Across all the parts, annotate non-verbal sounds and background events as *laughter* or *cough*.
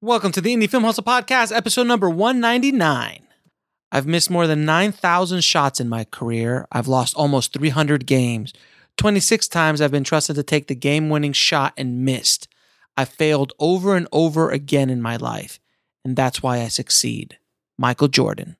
Welcome to the Indie Film Hustle Podcast, episode number 199. I've missed more than 9,000 shots in my career. I've lost almost 300 games. 26 times I've been trusted to take the game winning shot and missed. I failed over and over again in my life, and that's why I succeed. Michael Jordan.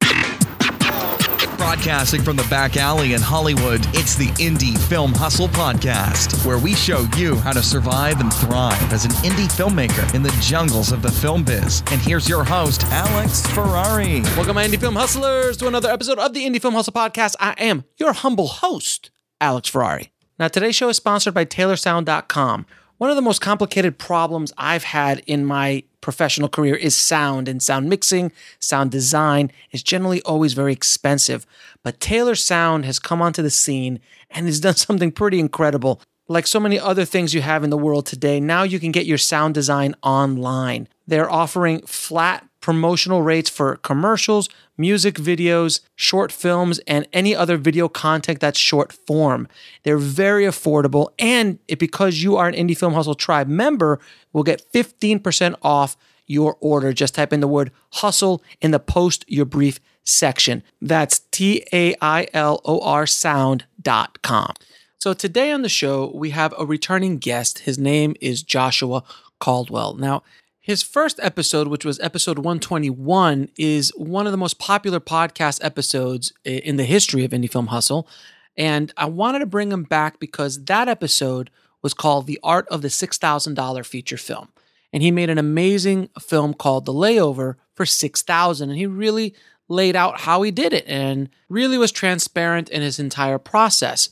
Broadcasting from the back alley in Hollywood, it's the Indie Film Hustle Podcast, where we show you how to survive and thrive as an indie filmmaker in the jungles of the film biz. And here's your host, Alex Ferrari. Welcome, my Indie Film Hustlers, to another episode of the Indie Film Hustle Podcast. I am your humble host, Alex Ferrari. Now, today's show is sponsored by TaylorSound.com. One of the most complicated problems I've had in my professional career is sound and sound mixing, sound design is generally always very expensive. But Taylor Sound has come onto the scene and has done *laughs* something pretty incredible. Like so many other things you have in the world today, now you can get your sound design online. They're offering flat promotional rates for commercials, music videos, short films, and any other video content that's short form. They're very affordable, and it, because you are an Indie Film Hustle Tribe member, will get 15% off your order. Just type in the word hustle in the post your brief section. That's T A I L O R sound.com. So today on the show, we have a returning guest. His name is Joshua Caldwell. Now, his first episode, which was episode 121, is one of the most popular podcast episodes in the history of Indie Film Hustle. And I wanted to bring him back because that episode was called The Art of the $6,000 Feature Film. And he made an amazing film called The Layover for 6000 And he really laid out how he did it and really was transparent in his entire process.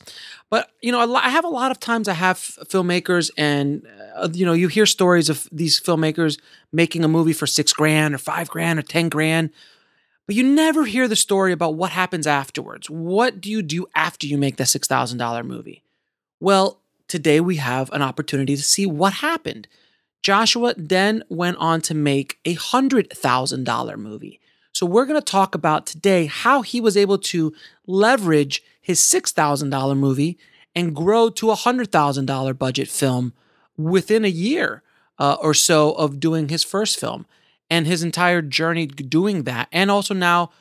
But, you know, I have a lot of times I have filmmakers and, uh, you know, you hear stories of these filmmakers making a movie for six grand or five grand or 10 grand. But you never hear the story about what happens afterwards. What do you do after you make the $6,000 movie? Well, today we have an opportunity to see what happened. Joshua then went on to make a $100,000 movie. So we're going to talk about today how he was able to leverage his $6,000 movie and grow to a $100,000 budget film within a year uh, or so of doing his first film and his entire journey doing that. And also now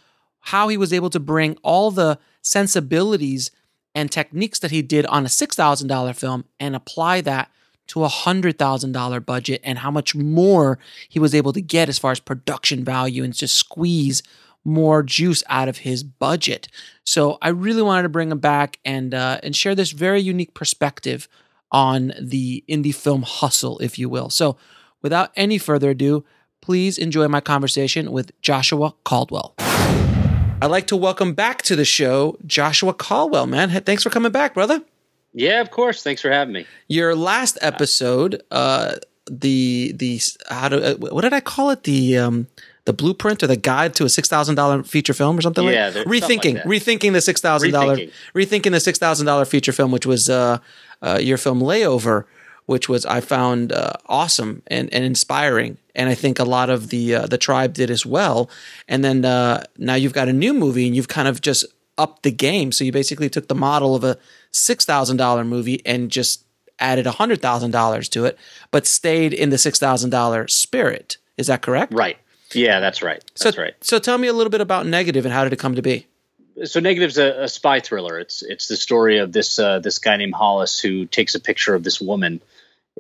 how he was able to bring all the sensibilities and techniques that he did on a $6,000 film and apply that to a $100,000 budget and how much more he was able to get as far as production value and just squeeze more juice out of his budget. So I really wanted to bring him back and uh, and share this very unique perspective on the indie film hustle, if you will. So without any further ado, please enjoy my conversation with Joshua Caldwell. I'd like to welcome back to the show Joshua Caldwell, man. Thanks for coming back, brother. Yeah, of course. Thanks for having me. Your last episode, uh, the the how do uh, what did I call it? The um the blueprint or the guide to a six thousand dollar feature film or something like that? yeah, like rethinking like rethinking the six thousand dollar rethinking the six thousand dollar feature film, which was uh, uh, your film Layover, which was I found uh, awesome and, and inspiring, and I think a lot of the uh, the tribe did as well. And then uh, now you've got a new movie, and you've kind of just upped the game. So you basically took the model of a six thousand dollar movie and just added hundred thousand dollars to it, but stayed in the six thousand dollar spirit. Is that correct? Right. Yeah, that's right. That's so, right. So tell me a little bit about Negative and how did it come to be? So Negative's a, a spy thriller. It's it's the story of this uh, this guy named Hollis who takes a picture of this woman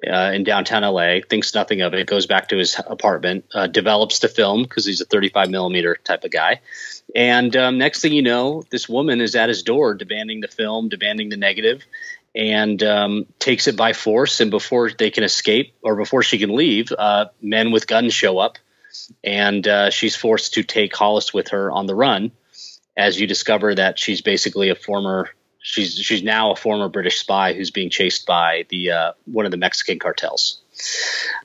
uh, in downtown LA, thinks nothing of it, goes back to his apartment, uh, develops the film because he's a 35 millimeter type of guy. And um, next thing you know, this woman is at his door demanding the film, demanding the negative, and um, takes it by force. And before they can escape or before she can leave, uh, men with guns show up, and uh, she's forced to take Hollis with her on the run. As you discover that she's basically a former she's she's now a former British spy who's being chased by the uh, one of the Mexican cartels,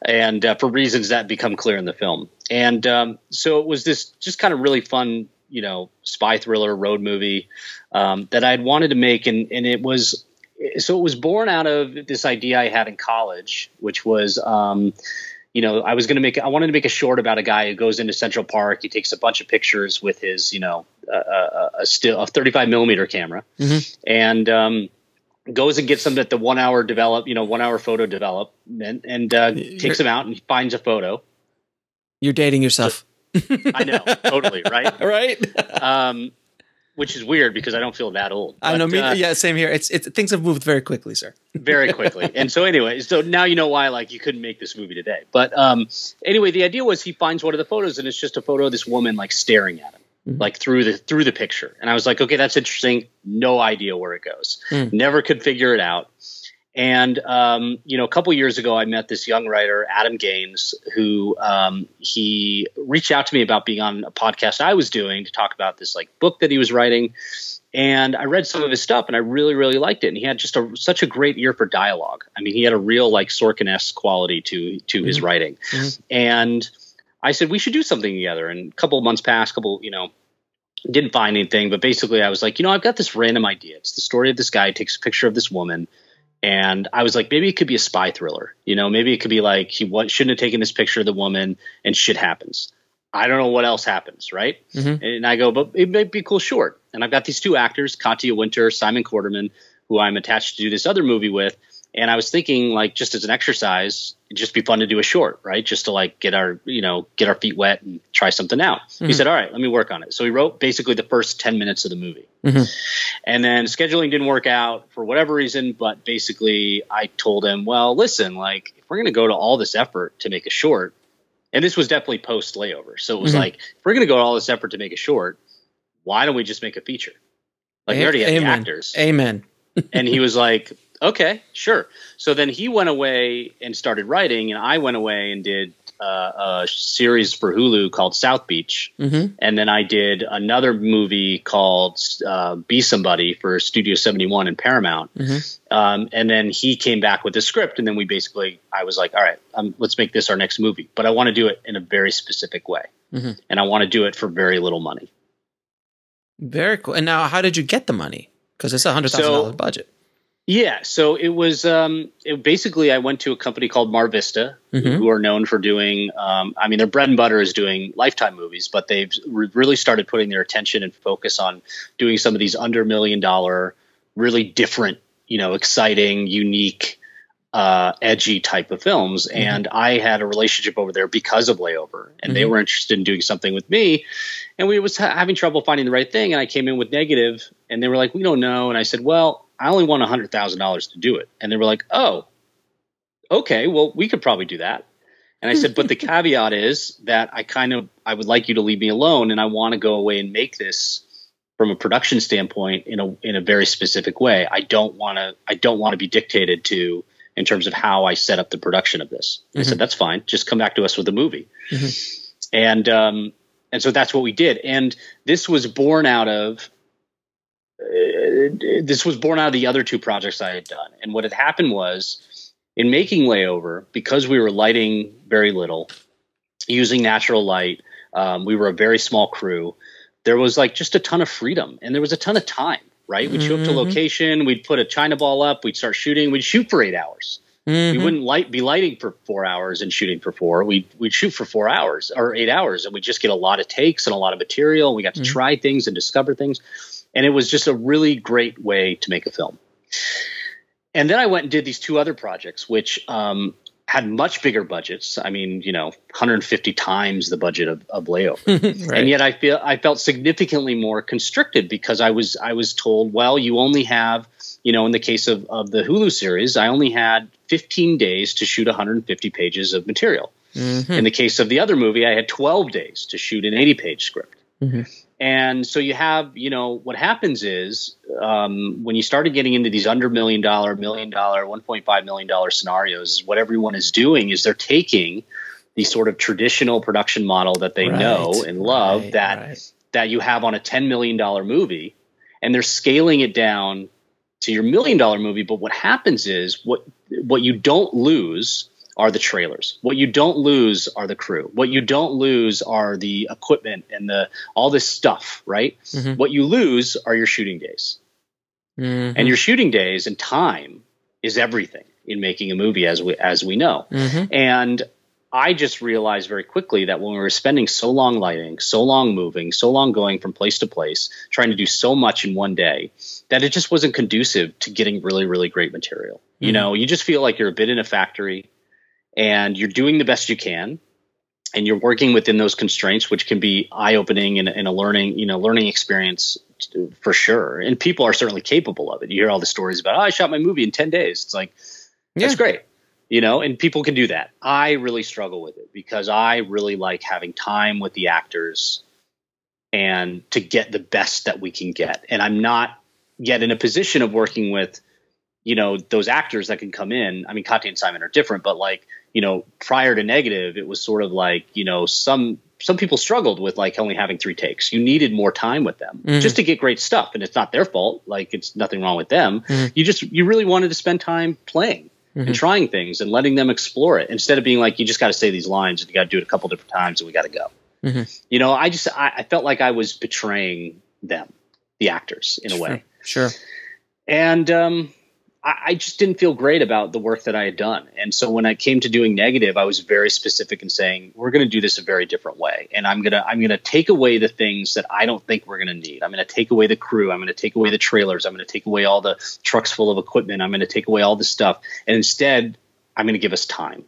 and uh, for reasons that become clear in the film. And um, so it was this just kind of really fun, you know, spy thriller road movie um, that I'd wanted to make, and and it was so it was born out of this idea I had in college, which was. Um, you know, I was going to make, I wanted to make a short about a guy who goes into Central Park. He takes a bunch of pictures with his, you know, a, a still a 35 millimeter camera, mm-hmm. and um, goes and gets them at the one hour develop, you know, one hour photo development, and uh, takes them out and finds a photo. You're dating yourself. *laughs* I know, totally, right? *laughs* right. Um, which is weird because I don't feel that old. But, I know. Me, uh, yeah, same here. It's it's things have moved very quickly, sir. *laughs* very quickly. And so anyway, so now you know why like you couldn't make this movie today. But um, anyway, the idea was he finds one of the photos and it's just a photo of this woman like staring at him. Mm-hmm. Like through the through the picture, and I was like, okay, that's interesting. No idea where it goes. Mm. Never could figure it out. And um, you know, a couple years ago, I met this young writer, Adam Gaines, who um, he reached out to me about being on a podcast I was doing to talk about this like book that he was writing. And I read some of his stuff, and I really, really liked it. And he had just a, such a great ear for dialogue. I mean, he had a real like Sorkin-esque quality to to mm-hmm. his writing. Mm-hmm. And I said we should do something together. And a couple of months passed, couple, you know, didn't find anything. But basically, I was like, you know, I've got this random idea. It's the story of this guy takes a picture of this woman and I was like, maybe it could be a spy thriller. You know, maybe it could be like he shouldn't have taken this picture of the woman and shit happens. I don't know what else happens, right? Mm-hmm. And I go, but it might be cool short. And I've got these two actors, Katya Winter, Simon Quarterman, who I'm attached to do this other movie with. And I was thinking, like, just as an exercise, it'd just be fun to do a short, right? Just to like get our, you know, get our feet wet and try something out. Mm-hmm. He said, "All right, let me work on it." So he wrote basically the first ten minutes of the movie, mm-hmm. and then scheduling didn't work out for whatever reason. But basically, I told him, "Well, listen, like, if we're going to go to all this effort to make a short, and this was definitely post layover, so it was mm-hmm. like, if we're going to go to all this effort to make a short, why don't we just make a feature? Like, we already have the actors. Amen." and he was like, okay, sure. So then he went away and started writing, and I went away and did uh, a series for Hulu called South Beach, mm-hmm. and then I did another movie called uh, Be Somebody for Studio 71 and Paramount. Mm-hmm. Um, and then he came back with the script, and then we basically, I was like, all right, um, let's make this our next movie, but I want to do it in a very specific way, mm-hmm. and I want to do it for very little money. Very cool. And now, how did you get the money? Because it's a hundred thousand so, dollars budget. Yeah, so it was um, it basically I went to a company called Mar Vista, mm-hmm. who are known for doing. Um, I mean, their bread and butter is doing Lifetime movies, but they've re- really started putting their attention and focus on doing some of these under million dollar, really different, you know, exciting, unique, uh, edgy type of films. Mm-hmm. And I had a relationship over there because of Layover, and mm-hmm. they were interested in doing something with me. And we was ha- having trouble finding the right thing, and I came in with negative, and they were like, "We don't know," and I said, "Well." I only want $100,000 to do it. And they were like, oh, okay, well, we could probably do that. And I said, but the *laughs* caveat is that I kind of, I would like you to leave me alone and I want to go away and make this from a production standpoint in a, in a very specific way. I don't want to, I don't want to be dictated to in terms of how I set up the production of this. Mm-hmm. I said, that's fine. Just come back to us with a movie. Mm-hmm. And, um, and so that's what we did. And this was born out of this was born out of the other two projects I had done. And what had happened was in making Layover, because we were lighting very little, using natural light, um, we were a very small crew. There was like just a ton of freedom and there was a ton of time, right? We'd show up to mm-hmm. location, we'd put a China ball up, we'd start shooting, we'd shoot for eight hours. Mm-hmm. We wouldn't light be lighting for four hours and shooting for four. We'd we'd shoot for four hours or eight hours, and we just get a lot of takes and a lot of material. We got to mm-hmm. try things and discover things and it was just a really great way to make a film. And then I went and did these two other projects, which um, had much bigger budgets. I mean, you know, 150 times the budget of, of Layover, *laughs* right. and yet I feel I felt significantly more constricted because I was I was told, well, you only have, you know, in the case of of the Hulu series, I only had 15 days to shoot 150 pages of material. Mhm. In the case of the other movie, I had 12 days to shoot an 80 page script. Mhm. And so you have, you know, what happens is um, when you started getting into these under million dollar, million dollar, $1.5 million scenarios, what everyone is doing is they're taking the sort of traditional production model that they know and love right, that right. that you have on a $10 million movie and they're scaling it down to your million dollar movie but what happens is what what you don't lose are the trailers what you don't lose are the crew what you don't lose are the equipment and the all this stuff right Mhm. what you lose are your shooting days Mhm. and your shooting days and time is everything in making a movie as we as we know Mhm. and I just realized very quickly that when we were spending so long lighting, so long moving, so long going from place to place, trying to do so much in one day, that it just wasn't conducive to getting really, really great material. You Mhm. know, you just feel like you're a bit in a factory and you're doing the best you can and you're working within those constraints, which can be eye opening and, and a learning, you know, learning experience to- for sure. And people are certainly capable of it. You hear all the stories about, oh, I shot my movie in 10 days. It's like, that's Yeah. great you know and people can do that i really struggle with it because i really like having time with the actors and to get the best that we can get and i'm not yet in a position of working with you know those actors that can come in i mean Katya and simon are different but like you know prior to negative it was sort of like you know some some people struggled with like only having three takes you needed more time with them Mhm. just to get great stuff and it's not their fault like it's nothing wrong with them Mhm. you just you really wanted to spend time playing Mhm. and trying things and letting them explore it instead of being like you just got to say these lines and you got to do it a couple different times and we got to go Mhm. you know i just I, I felt like i was betraying them the actors in a way Sure. and um, I, I just didn't feel great about the work that I had done. And so when I came to doing negative, I was very specific in saying we're going to do this a very different way, and I'm gonna I'm gonna take away the things that I don't think we're going to need. I'm going to take away the crew. I'm going to take away the trailers. I'm going to take away all the trucks full of equipment. I'm going to take away all the stuff, and instead, I'm going to give us time.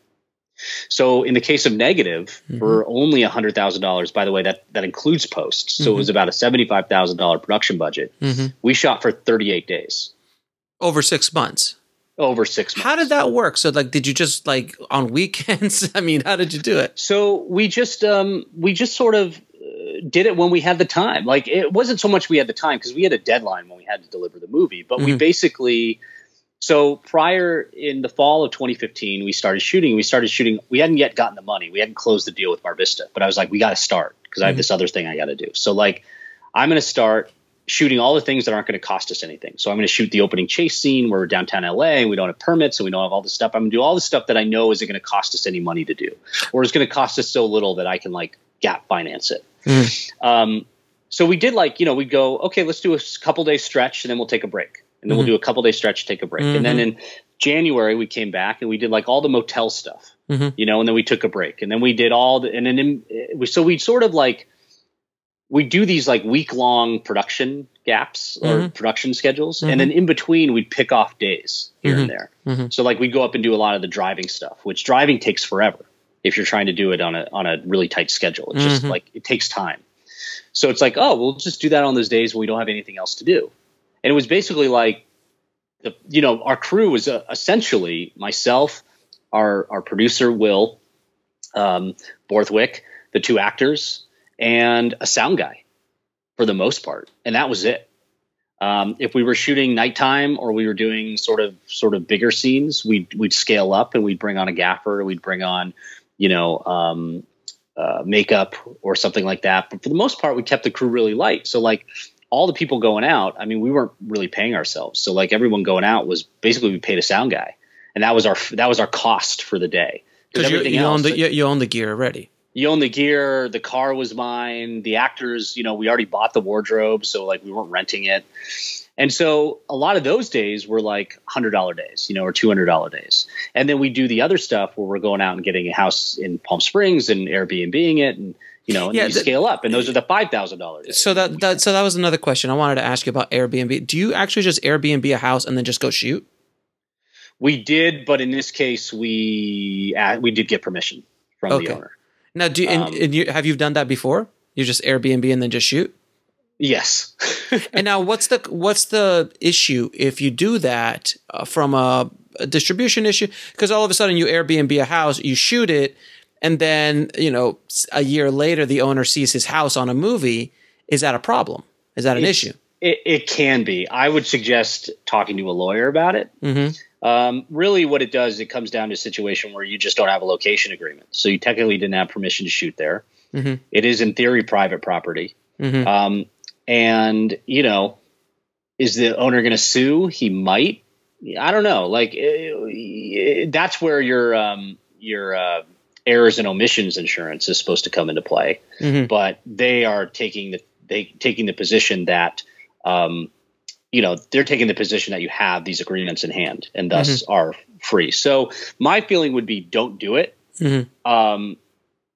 So in the case of negative, for only hundred thousand dollars, by the way, that that includes posts. So it was about a seventy five thousand dollar production budget. Mhm. We shot for thirty eight days Over six months. over six months. How did that work? So, like, did you just like on weekends? *laughs* I mean, how did you do it? So we just um, we just sort of uh, did it when we had the time. Like it wasn't so much we had the time because we had a deadline when we had to deliver the movie, but we Mhm. basically. So prior in the fall of 2015, we started shooting. We started shooting. We hadn't yet gotten the money. We hadn't closed the deal with Mar Vista, but I was like, we got to start because I have Mhm. this other thing I got to do. So like, I'm going to start shooting all the things that aren't going to cost us anything. So I'm going to shoot the opening chase scene where we're downtown LA and we don't have permits and we don't have all this stuff. I'm going to do all the stuff that I know isn't going to cost us any money to do, or it's going to cost us so little that I can like gap finance it. Um, so we did like, you know, we'd go, okay, let's do a couple days stretch and then we'll take a break. And then Mhm. we'll do a couple days stretch, take a break. And then in January, we came back and we did like all the motel stuff, Mhm. you know, and then we took a break. And then we did all the, and then in, we, so we sort of like, we do these like week long production gaps or Mhm. production schedules. And then in between, we'd pick off days here and there. Mhm. So like we'd go up and do a lot of the driving stuff, which driving takes forever if you're trying to do it on a on a really tight schedule. It's just like it takes time. So it's like, oh, we'll just do that on those days when we don't have anything else to do. And it was basically like, the you know, our crew was uh, essentially myself, our our producer Will, um, Borthwick, the two actors, and a sound guy, for the most part, and that was it. Um, if we were shooting nighttime or we were doing sort of sort of bigger scenes, we'd we'd scale up and we'd bring on a gaffer, we'd bring on, you know, um, uh, makeup or something like that. But for the most part, we kept the crew really light. So like all the people going out, I mean, we weren't really paying ourselves. So like everyone going out was basically we paid a sound guy, and that was our that was our cost for the day. Because you, you own the you, you own the gear already. You own the gear the car was mine the actors you know we already bought the wardrobe so like we weren't renting it and so a lot of those days were like $100 days you know or $200 days and then we do the other stuff where we're going out and getting a house in palm springs and airbnbing it and you know and Yeah, you scale up and those are the $5000 So that, that so that was another question I wanted to ask you about Airbnb. Do you actually just Airbnb a house and then just go shoot? we did but in this case we uh, we did get permission from Okay. the owner Now, do you, and, Um, and you have you done that before? You just Airbnb and then just shoot. yes *laughs* And now, what's the what's the issue if you do that uh, from a a distribution issue because all of a sudden you Airbnb a house, you shoot it, and then you know a year later the owner sees his house on a movie. Is that a problem? Is that an issue? It, it can be. I would suggest talking to a lawyer about it. Mm-hmm. Um, really, what it does, it comes down to a situation where you just don't have a location agreement. So you technically didn't have permission to shoot there. Mhm. It is, in theory, private property. Mhm. Um, and, you know, is the owner going to sue? He might. I don't know. Like, eh, that's where your, um, your, uh, errors and omissions insurance is supposed to come into play. Mhm. But they are taking the, they taking the position that, um, you know they're taking the position that you have these agreements in hand and thus are free so my feeling would be don't do it Mhm. um,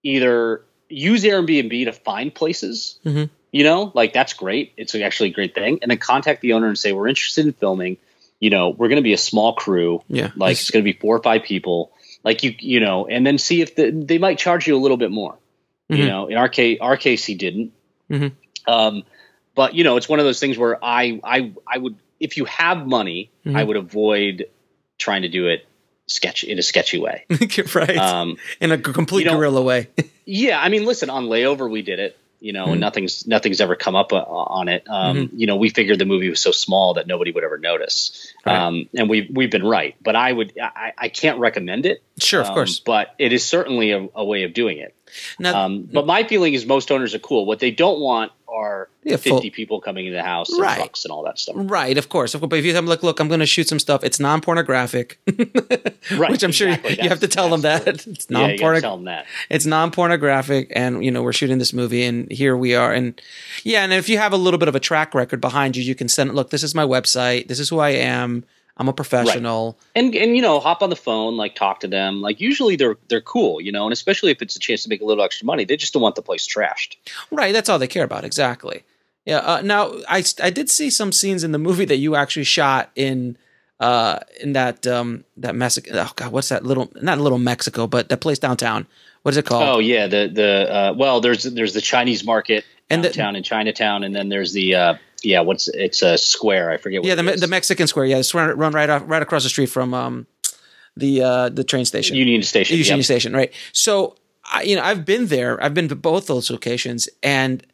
either use airbnb to find places Mhm. you know like that's great it's actually a great thing and then contact the owner and say we're interested in filming you know we're going to be a small crew Yeah. like it's going to be four or five people like you you know and then see if the, they might charge you a little bit more you Mhm. know in our case our case he didn't Mhm. um, but you know it's one of those things where i i i would if you have money i Mhm. would avoid trying to do it sketch in a sketchy way *laughs* right. um, In a complete you know- guerrilla way. *laughs* yeah i mean listen on layover we did it you know Mhm. and nothing's nothing's ever come up uh, on it um, Mm-hmm. you know we figured the movie was so small that nobody would ever notice Right. um, and we we've been right but i would i, I can't recommend it sure, of um, course. but it is certainly a, a way of doing it Now, um, but my feeling is most owners are cool what they don't want are Yeah, 50 full- people coming into the house and Right. trucks and all that stuff Right, of course. But if you tell them, look, look, I'm going to shoot some stuff. It's non-pornographic, *laughs* Right, which I'm sure you, exactly. you have to tell them that *laughs* it's yeah, non-pornographic. tell them that. it's non-pornographic, and you know we're shooting this movie, and here we are, and yeah, and if you have a little bit of a track record behind you, you can send. Look, this is my website. This is who I am. I'm a professional. And and you know, hop on the phone, like talk to them. Like usually they're they're cool, you know, and especially if it's a chance to make a little extra money, they just don't want the place trashed. Right. That's all they care about. Exactly. Yeah. Uh, now, I I did see some scenes in the movie that you actually shot in uh in that um that Mexico. Oh God, what's that little not little Mexico, but that place downtown. What is it called? Oh yeah, the the uh, well, there's there's the Chinese market And the- downtown in Chinatown, and then there's the uh, yeah, what's it's a square. I forget. What yeah, the it Me- is. the Mexican Square. Yeah, it's run, run right off, right across the street from um the uh the train station. Union Station. Union yep. Station, right? So, I, you know, I've been there. I've been to both those locations, and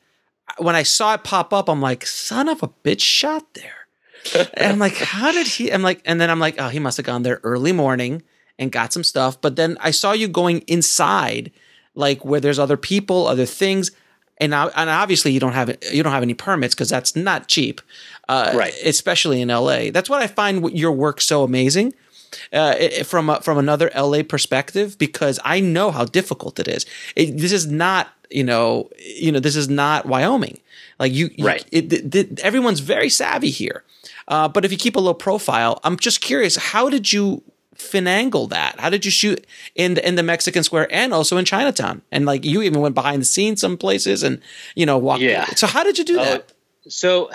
when I saw it pop up, I'm like, "Son of a bitch, shot there." *laughs* and I'm like, "How did he?" I'm like, and then I'm like, "Oh, he must have gone there early morning and got some stuff." But then I saw you going inside, like where there's other people, other things. And, and obviously you don't have you don't have any permits because that's not cheap, uh, Right. Especially in LA. That's what I find your work so amazing uh, it- from a, from another LA perspective because I know how difficult it is. It, this is not you know you know this is not Wyoming. Like you, you- Right. It, everyone's very savvy here, uh, but if you keep a low profile, I'm just curious. How did you finagle that? How did you shoot in the, in the Mexican Square and also in Chinatown? And like you even went behind the scenes some places and you know walked. Yeah. So how did you do Oh, that? so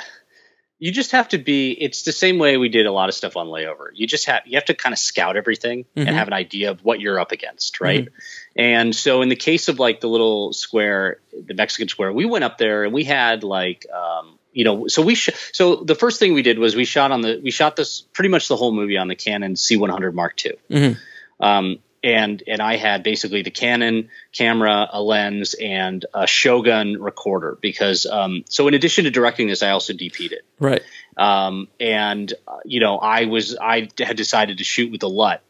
you just have to be it's the same way we did a lot of stuff on layover you just have you have to kind of scout everything Mhm. and have an idea of what you're up against right and so in the case of like the little square the mexican square we went up there and we had like um you know so we sh- so the first thing we did was we shot on the we shot this pretty much the whole movie on the canon c100 mark ii Mhm. um and and I had basically the Canon camera, a lens, and a Shogun recorder because um, so in addition to directing this, I also DP'd it. Right. Um, and uh, you know, I was I had decided to shoot with the LUT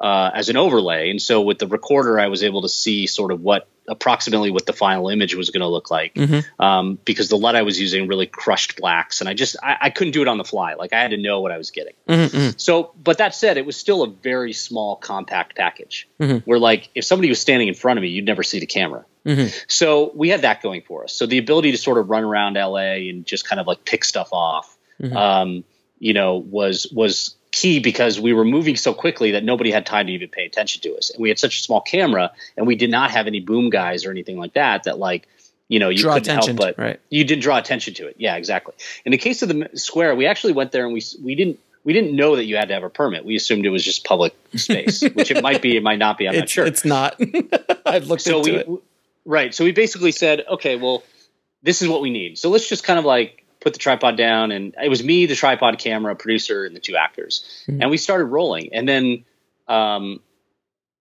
uh, as an overlay, and so with the recorder, I was able to see sort of what approximately what the final image was going to look like Mhm. um, because the LUT I was using really crushed blacks, and I just I, I couldn't do it on the fly. Like I had to know what I was getting. Mhm, mhm. So, but that said, it was still a very small, compact package. Mhm. Where, like, if somebody was standing in front of me, you'd never see the camera. Mhm. So we had that going for us. So the ability to sort of run around LA and just kind of like pick stuff off, Mhm. um, you know, was was key because we were moving so quickly that nobody had time to even pay attention to us. And we had such a small camera, and we did not have any boom guys or anything like that. That like, you know, you Draw couldn't help but right. you didn't draw attention to it. Yeah, exactly. In the case of the square, we actually went there and we we didn't we didn't know that you had to have a permit. We assumed it was just public space, *laughs* which it might be, it might not be. I'm not sure. it's not. *laughs* I've looked so into we it. right. So we basically said, okay, well, this is what we need. So let's just kind of like put the tripod down, and it was me, the tripod camera, producer, and the two actors, Mhm. and we started rolling. And then um,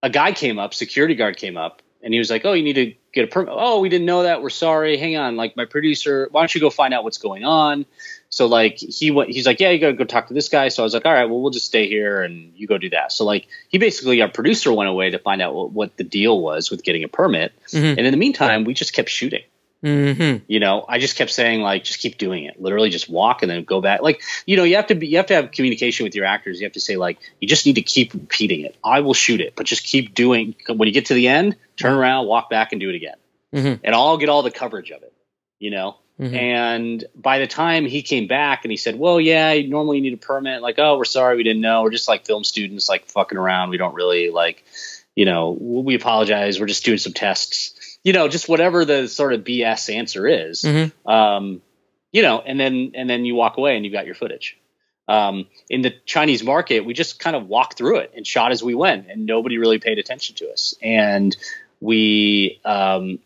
a guy came up, security guard came up, and he was like, "Oh, you need to get a permit." Oh, we didn't know that. We're sorry. Hang on. Like my producer, why don't you go find out what's going on? So like he went. He's like, "Yeah, you gotta go talk to this guy." So I was like, "All right, well, we'll just stay here and you go do that." So like he basically, our producer went away to find out what, what the deal was with getting a permit, Mhm. and in the meantime, we just kept shooting Mm-hmm. you know i just kept saying like just keep doing it. Literally just walk and then go back. Like you know you have to be you have to have communication with your actors. You have to say like you just need to keep repeating it. I will shoot it but just keep doing when you get to the end turn around walk back and do it again. Mhm. and i'll get all the coverage of it you know? Mhm. and by the time he came back and he said well yeah normally you need a permit like oh we're sorry we didn't know. We're just like film students like fucking around. We don't really like you know we apologize. We're just doing some tests you know just whatever the sort of bs answer is Mhm. um, you know, and then and then you walk away and you got your footage. Um, in the Chinese market, we just kind of walked through it and shot as we went, and nobody really paid attention to us. And we, um,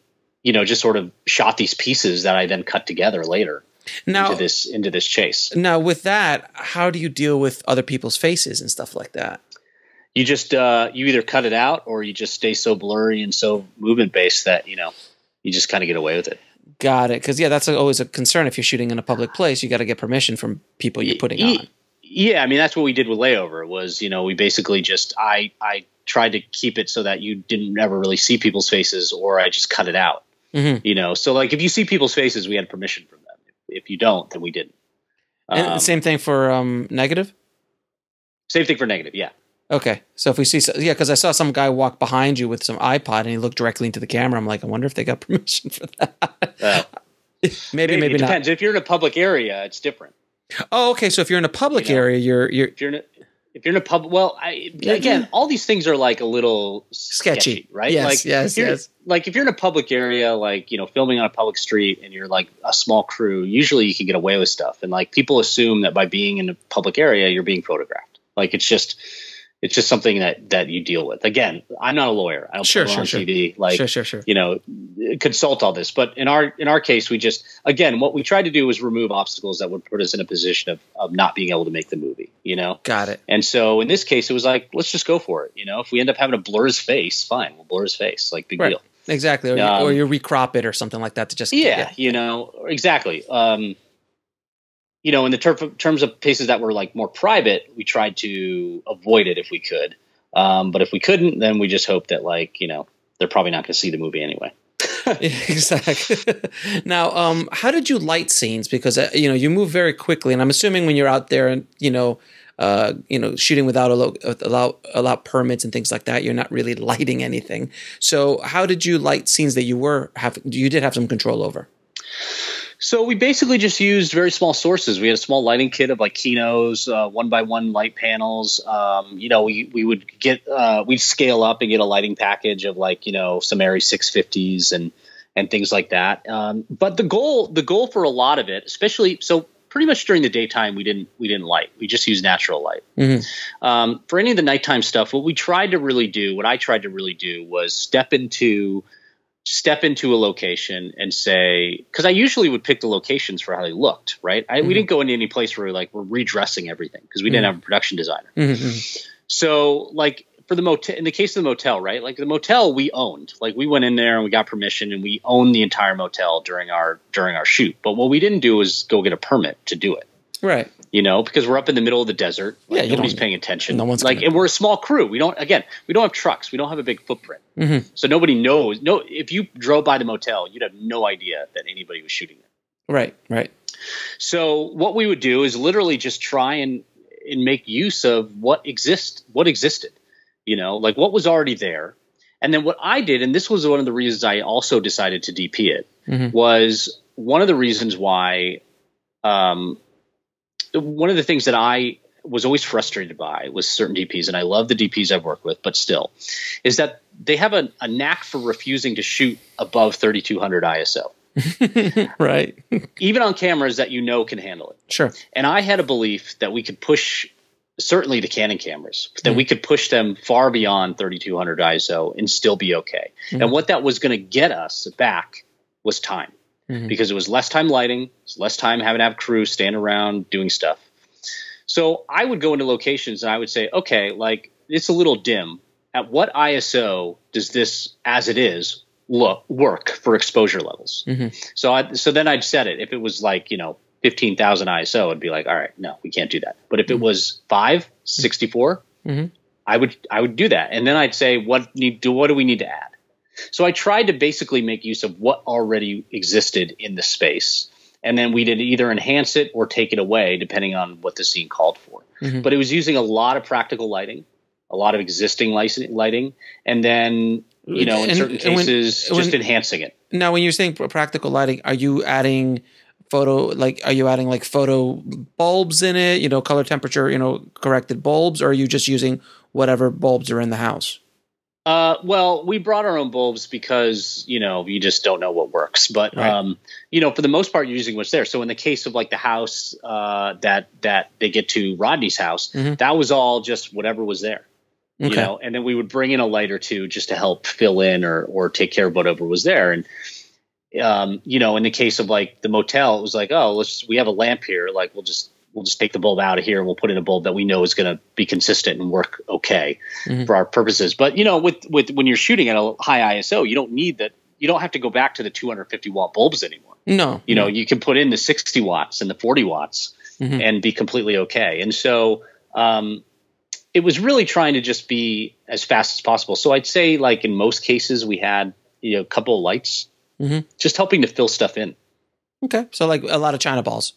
you know, just sort of shot these pieces that I then cut together later Now, into this into this chase. now with that, how do you deal with other people's faces and stuff like that? You just uh, you either cut it out or you just stay so blurry and so movement based that you know you just kind of get away with it. Got it. Because yeah, that's always a concern. If you're shooting in a public place, you got to get permission from people you're putting Ye- on. Yeah, I mean that's what we did with layover. Was you know we basically just I I tried to keep it so that you didn't ever really see people's faces, or I just cut it out. Mhm. You know, so like if you see people's faces, we had permission from them. If you don't, then we didn't. And Um, same thing for um, negative. same thing for negative. Yeah, Okay, so if we see, yeah, because I saw some guy walk behind you with some iPod and he looked directly into the camera. I'm like, I wonder if they got *laughs* permission for that. Uh, *laughs* maybe, maybe it not. depends. If you're in a public area, it's different. Oh, okay. So if you're in a public You know. area, you're you're If you're in a if you're in a pub, well, I, again, all these things are like a little Sketchy. sketchy, right? Yes, like, yes, yes. Like if you're in a public area, like you know, filming on a public street, and you're like a small crew, usually you can get away with stuff, and like people assume that by being in a public area, you're being photographed. Like it's just, it's just something that that you deal with. Again, I'm not a lawyer. I don't Sure, sure, on sure. TV. Like sure, sure, sure. you know consult all this but in our in our case we just again what we tried to do was remove obstacles that would put us in a position of, of not being able to make the movie you know Got it. and so in this case it was like let's just go for it you know if we end up having to blur his face fine we'll blur his face like big Right. deal Exactly. Or, you, Um, or you recrop it or something like that to just yeah, you know exactly um you know in the ter- terms of places that were like more private we tried to avoid it if we could um but if we couldn't then we just hope that like you know they're probably not going to see the movie anyway *laughs* exactly. now, um, how did you light scenes? Because uh, you know you move very quickly, and I'm assuming when you're out there and you know, uh, you know, shooting without allow, allow allow permits and things like that, you're not really *laughs* lighting anything. So, how did you light scenes that you were have you did have some control over? So we basically just used very small sources. We had a small lighting kit of like Kinos, uh, one by one light panels. Um, you know, we we would get uh, we'd scale up and get a lighting package of like you know some Arri 650s and and things like that. Um, but the goal the goal for a lot of it, especially so pretty much during the daytime, we didn't we didn't light. We just used natural light. Mhm. Um, for any of the nighttime stuff, what we tried to really do, what I tried to really do, was step into step into a location and say because I usually would pick the locations for how they looked, right? I, Mhm. We didn't go into any place where like we're redressing everything because we didn't have a production designer. Mhm. So like for the motel, in the case of the motel, right? Like the motel we owned, like we went in there and we got permission and we owned the entire motel during our during our shoot. But what we didn't do was go get a permit to do it. Right. You know, because we're up in the middle of the desert. Like, Yeah, nobody's paying attention. no one's like, gonna- and we're a small crew. We don't. Again, we don't have trucks. We don't have a big footprint. Mhm. So nobody knows. No, if you drove by the motel, you'd have no idea that anybody was shooting there. Right. Right. So what we would do is literally just try and and make use of what exist what existed. You know, like what was already there. And then what I did, and this was one of the reasons I also decided to DP it, Mhm. was one of the reasons why um one of the things that I was always frustrated by was certain DPs, and I love the DPs I've worked with, but still, is that they have a, a knack for refusing to shoot above 3200 ISO, *laughs* right. even on cameras that you know can handle it. sure. And I had a belief that we could push, certainly the Canon cameras, that we could push them far beyond 3200 ISO and still be okay. Mhm. And what that was going to get us back was time. Mhm. because it was less time lighting, it's less time having to have crew stand around doing stuff. So I would go into locations and I would say, okay, like it's a little dim. At what ISO does this, as it is, look work for exposure levels? Mhm. So I, so then I'd set it. If it was like you know fifteen thousand ISO, I'd be like, all right, no, we can't do that. But if it was five, 64, Mhm. I would I would do that, and then I'd say, what need do what do we need to add? So I tried to basically make use of what already existed in the space, and then we did either enhance it or take it away, depending on what the scene called for. Mhm. But it was using a lot of practical lighting, a lot of existing lighting, and then you know in And- certain when- cases when- just enhancing it. Now, when you're saying practical lighting, are you adding photo like are you adding like photo bulbs in it? You know, color temperature, you know, corrected bulbs, or are you just using whatever bulbs are in the house? Uh, well, we brought our own bulbs because you know you just don't know what works. But Right. um, you know, for the most part, you're using what's there. So in the case of like the house uh, that that they get to Rodney's house, Mhm. that was all just whatever was there. Okay. You know, and then we would bring in a light or two just to help fill in or or take care of whatever was there. And um, you know, in the case of like the motel, it was like, oh, let's we have a lamp here. Like we'll just we'll just take the bulb out of here and we'll put in a bulb that we know is going to be consistent and work okay Mhm. for our purposes. But you know, with with when you're shooting at a high ISO, you don't need that. You don't have to go back to the 250 watt bulbs anymore. no, You know, you can put in the 60 watts and the 40 watts Mhm. and be completely okay. And so um, it was really trying to just be as fast as possible. So I'd say, like in most cases, we had you know a couple of lights, Mhm. just helping to fill stuff in. okay. So like a lot of China balls.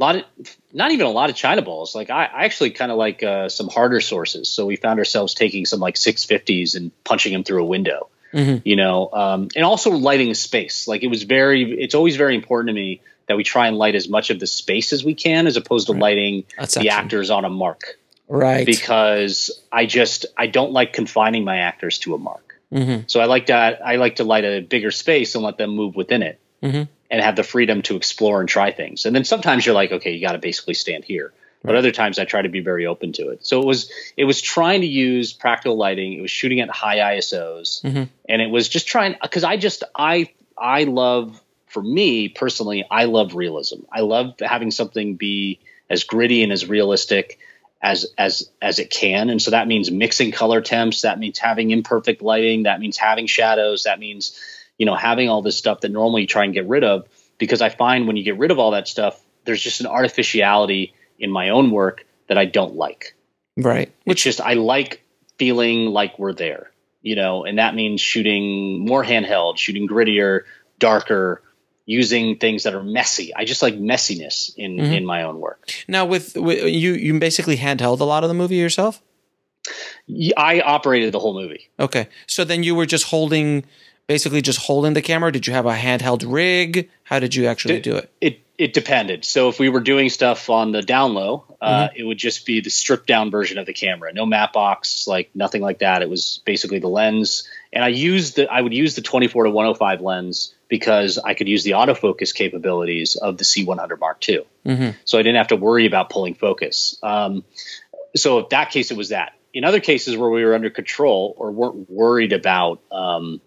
A lot of, not even a lot of China balls. Like I, I actually kind of like uh, some harder sources. So we found ourselves taking some like 650s and punching them through a window. Mhm. You know, um, and also lighting space. Like it was very. It's always very important to me that we try and light as much of the space as we can, as opposed to Right. lighting A the actors on a mark. Right. Because I just I don't like confining my actors to a mark. Mhm. So I like to I like to light a bigger space and let them move within it Mhm. And have the freedom to explore and try things. And then sometimes you're like, okay, you got to basically stand here. But Right. other times I try to be very open to it. So it was it was trying to use practical lighting. It was shooting at high ISOs, Mhm. and it was just trying because I just I I love for me personally I love realism. I love having something be as gritty and as realistic as as as it can and so that means mixing color temps that means having imperfect lighting that means having shadows that means you know having all this stuff that normally you try and get rid of because i find when you get rid of all that stuff there's just an artificiality in my own work that i don't like Right. it's just i like feeling like we're there you know and that means shooting more handheld shooting grittier darker using things that are messy i just like messiness in Mhm. in my own work Now with, with you, you basically handheld a lot of the movie yourself. I operated the whole movie. Okay. So then you were just holding, basically just holding the camera. Did you have a handheld rig? How did you actually Did- do it? It it depended. So if we were doing stuff on the down low, uh, Mm-hmm. it would just be the stripped down version of the camera. No matte box, like nothing like that. It was basically the lens, and I used the I would use the 24 to 105 lens because I could use the autofocus capabilities of the C100 Mark II. Mhm. So I didn't have to worry about pulling focus. Um, so if that case, it was that. In other cases where we were under control or weren't worried about, um,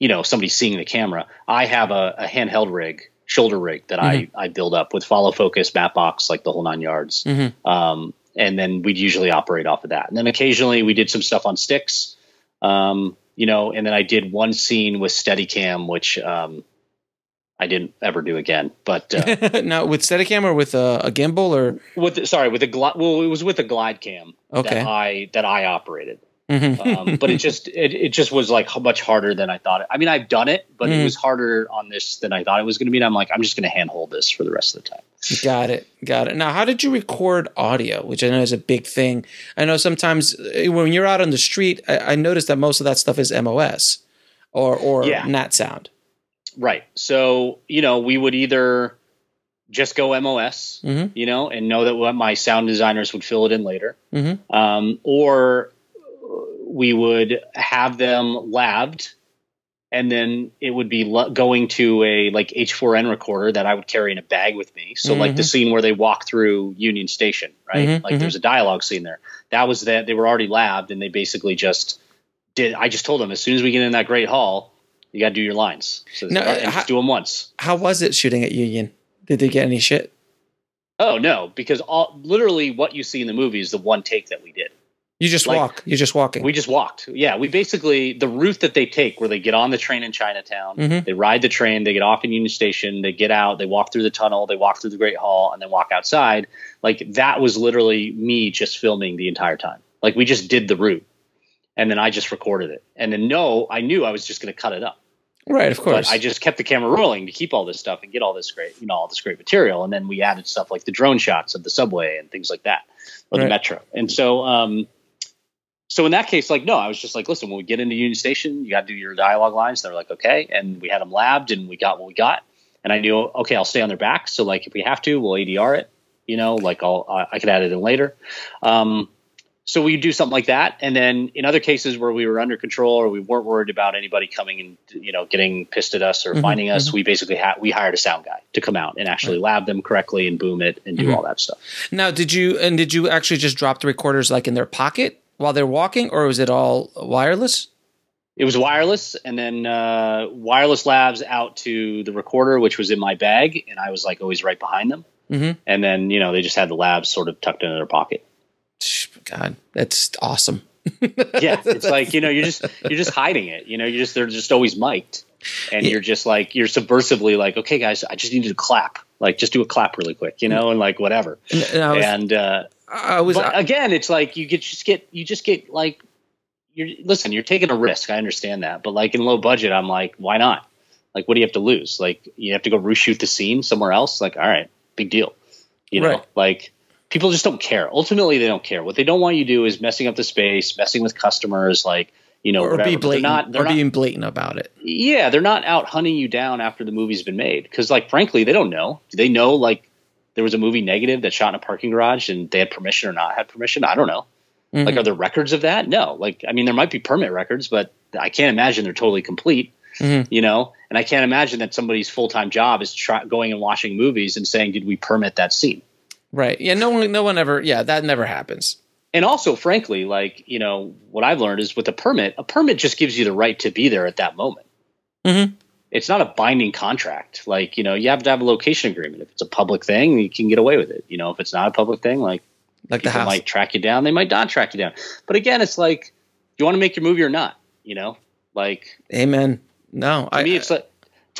you know, somebody seeing the camera, I have a, a handheld rig, shoulder rig that I, I build up with follow focus, matte box, like the whole nine yards. Mhm. Um, and then we'd usually operate off of that. And then occasionally we did some stuff on sticks, um, you know, and then I did one scene with Steadicam, which um, I didn't ever do again. But uh, *laughs* now with Steadicam or with a, a gimbal or with sorry with a gli- well, it was with a glide cam Okay. that I that I operated. Mhm. Um, but it just it, it just was like much harder than I thought. It, I mean, I've done it, but Mhm. it was harder on this than I thought it was going to be. And I'm like, I'm just going to handhold this for the rest of the time. Got it. Got it. Now, how did you record audio, which I know is a big thing? I know sometimes uh, when you're out on the street, I, I noticed that most of that stuff is MOS or or Yeah. Nat Sound. Right. So you know, we would either just go MOS, Mhm. you know, and know that what my sound designers would fill it in later, Mhm. um, or we would have them labbed. And then it would be lo- going to a like H4n recorder that I would carry in a bag with me. So like the scene where they walk through Union Station, right? Mhm, like mhm. there's a dialogue scene there. That was that they were already labbed and they basically just did. I just told them as soon as we get in that great hall, You got to do your lines. So No, and how- just do them once. How was it shooting at Union? Did they get any shit? Oh no, because all literally what you see in the movie is the one take that we did. You just Like- walk. You're just walking. We just walked. Yeah, we basically the route that they take, where they get on the train in Chinatown, Mhm. they ride the train, they get off in Union Station, they get out, they walk through the tunnel, they walk through the Great Hall, and then walk outside. Like that was literally me just filming the entire time. Like we just did the route, and then I just recorded it. And then no, I knew I was just going to cut it up. right, of course. But I just kept the camera rolling to keep all this stuff and get all this great, you know, all this great material. And then we added stuff like the drone shots of the subway and things like that, or Right. the metro. And so, um, so in that case, like, no, I was just like, listen, when we get into Union Station, you got to do your dialogue lines. They're like, okay, and we had them lavved, and we got what we got. And I knew, okay, I'll stay on their back. So like, if we have to, we'll ADR it. You know, like I'll I I could add it in later. Um, so we do something like that, and then in other cases where we were under control or we weren't worried about anybody coming and you know getting pissed at us or Mhm, finding us, we basically had we hired a sound guy to come out and actually lav them correctly and boom it and do Mhm. all that stuff. now, did you and did you actually just drop the recorders like in their pocket while they're walking, or was it all wireless? It was wireless, and then uh, wireless lavs out to the recorder, which was in my bag, and I was like always right behind them. Mhm. And then you know they just had the lavs sort of tucked into their pocket. God, that's awesome. yeah *laughs* it's like you know you're just you're just hiding it you know you're just they're just always mic'd and Yeah. you're just like you're subversively like okay guys i just need to clap like just do a clap really quick you know and like whatever And, and was, and uh I was but again it's like you get just get you just get like you're listen you're taking a risk. I understand that. But like in low budget i'm like why not? Like what do you have to lose? Like you have to go reshoot the scene somewhere else? Like all right big deal. You know Right. like people just don't care. Ultimately they don't care. What they don't want you to do is messing up the space messing with customers like you know or whatever. be But they're blatant, not, they're or not being blatant about it. yeah they're not out hunting you down after the movie's been made. Because like frankly they don't know. Do they know like there was a movie negative that shot in a parking garage and they had permission or not had permission i don't know like Mhm. are there records of that no like i mean there might be permit records but i can't imagine they're totally complete Mhm. you know and i can't imagine that somebody's full-time job is try- going and watching movies and saying did we permit that scene right? Yeah, no one, no one ever. Yeah, that never happens. and also frankly like you know what i've learned is with a permit a permit just gives you the right to be there at that moment Mhm. It's not a binding contract. Like you know you have to have a location agreement. If it's a public thing you can get away with it. You know if it's not a public thing like Like the people house. might track you down. They might not track you down. But again it's like you want to make your movie or not? You know? Like Amen. No, to I, me it's like